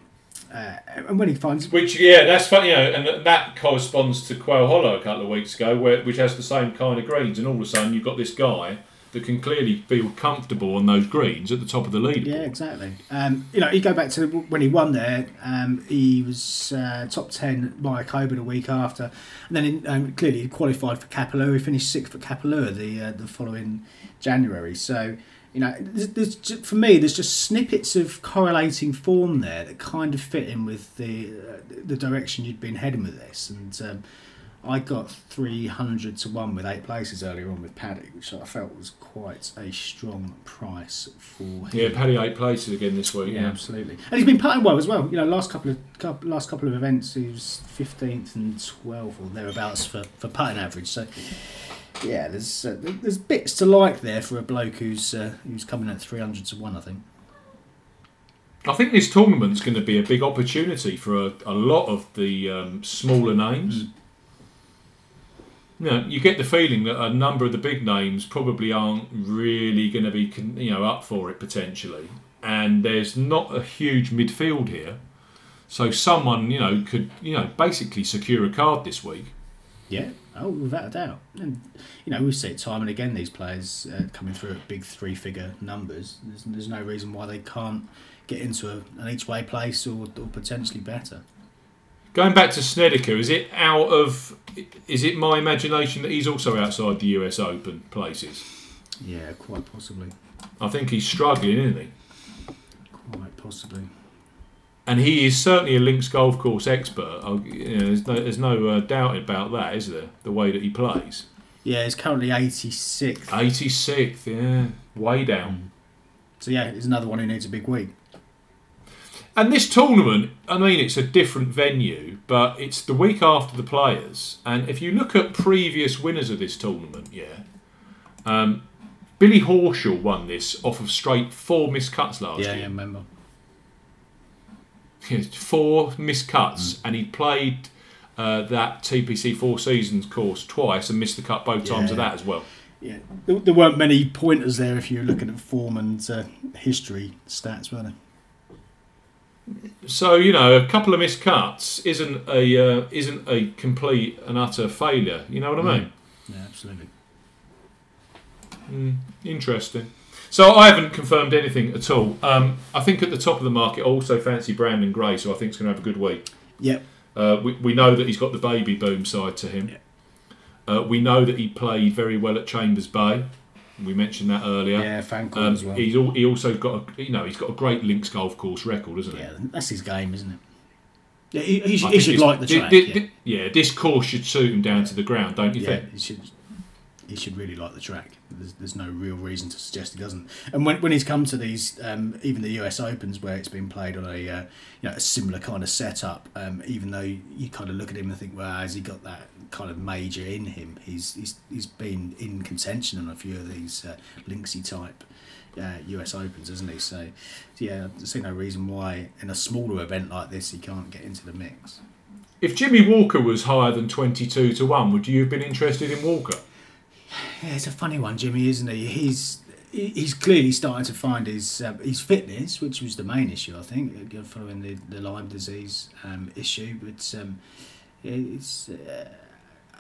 uh, and when he finds Which, yeah, that's funny, you know, and that corresponds to Quail Hollow a couple of weeks ago, where which has the same kind of greens, and all of a sudden you've got this guy that can clearly feel comfortable on those greens at the top of the leaderboard. Yeah, exactly. Um, you know, you go back to when he won there. Um, he was uh, top ten by October the week after, and then in, um, clearly he qualified for Kapalua. He finished sixth for Kapalua the uh, the following January. So. You know, there's, there's for me, there's just snippets of correlating form there that kind of fit in with the uh, the direction you'd been heading with this. And um, I got 300 to 1 with eight places earlier on with Paddy, which I felt was quite a strong price for him. Yeah, Paddy eight places again this week. Yeah, Yeah, absolutely. And he's been putting well as well. You know, last couple of couple, last couple of events, he was fifteenth and twelfth or thereabouts for, for putting average. So, yeah, there's uh, there's bits to like there for a bloke who's uh, who's coming at three hundred to one. I think. I think this tournament's going to be a big opportunity for a, a lot of the um, smaller names. You, know, you get the feeling that a number of the big names probably aren't really going to be, you know, up for it potentially, and there's not a huge midfield here, so someone, you know, could, you know, basically secure a card this week. Yeah. Oh, without a doubt. And you know, we see it time and again. These players uh, coming through at big three-figure numbers. There's, there's no reason why they can't get into a, an each-way place or, or potentially better. Going back to Snedeker, is it out of? Is it my imagination that he's also outside the U.S. Open places? Yeah, quite possibly. I think he's struggling, isn't he? Quite possibly. And he is certainly a links golf course expert. You know, there's no, there's no uh, doubt about that, is there? The way that he plays. Yeah, he's currently 86th. 86th, yeah, way down. So yeah, he's another one who needs a big week. And this tournament, I mean, it's a different venue, but it's the week after the players. And if you look at previous winners of this tournament, yeah, um, Billy Horschel won this off of straight four missed cuts last yeah, year. yeah, I remember. four missed cuts, and he played uh, that TPC Four Seasons course twice and missed the cut both times of that as well. Yeah, there, there weren't many pointers there if you're looking at form and uh, history stats, were there? So you know, a couple of missed cuts isn't a uh, isn't a complete and utter failure. You know what I mean? Yeah, absolutely. Mm, interesting. So I haven't confirmed anything at all. Um, I think at the top of the market, I also fancy Branden Grace, so I think he's going to have a good week. Yep. Uh, we, we know that he's got the baby boom side to him. Yeah. Uh, we know that he played very well at Chambers Bay. We mentioned that earlier. Yeah, fan club Um, as well. He's all, he also got a, you know he's got a great links golf course record, isn't he? Yeah, that's his game, isn't it? Yeah, he, he, should- he should this- like the track. thi- yeah. thi- yeah, this course should suit him down to the ground, don't you yeah, think? should. He should really like the track. There's, there's no real reason to suggest he doesn't. And when, when he's come to these, um, even the US Opens where it's been played on a uh, you know a similar kind of setup, um, even though you kind of look at him and think, well, has he got that kind of major in him? He's he's, he's been in contention on a few of these uh, Linksy type uh, US Opens, hasn't he? So yeah, I see no reason why in a smaller event like this he can't get into the mix. If Jimmy Walker was higher than twenty-two to one, would you have been interested in Walker? Yeah, it's a funny one, Jimmy, isn't he? He's he's clearly starting to find his uh, his fitness, which was the main issue, I think, following the, the Lyme disease um, issue. But um, it's uh,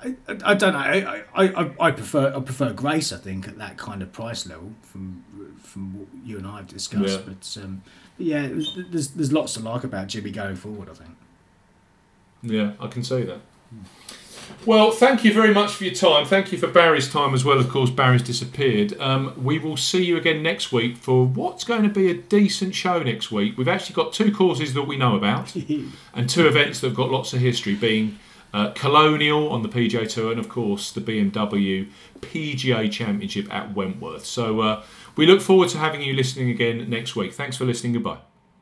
I, I, I don't know. I, I, I, prefer I prefer Grace. I think at that kind of price level from from what you and I have discussed. Yeah. But, um, but yeah, there's there's lots to like about Jimmy going forward. I think. Yeah, I can say that. Well, thank you very much for your time. Thank you for Barry's time as well. Of course, Barry's disappeared. Um, we will see you again next week for what's going to be a decent show next week. We've actually got two courses that we know about and two events that have got lots of history, being uh, Colonial on the PGA Tour and, of course, the BMW PGA Championship at Wentworth. So uh, we look forward to having you listening again next week. Thanks for listening. Goodbye.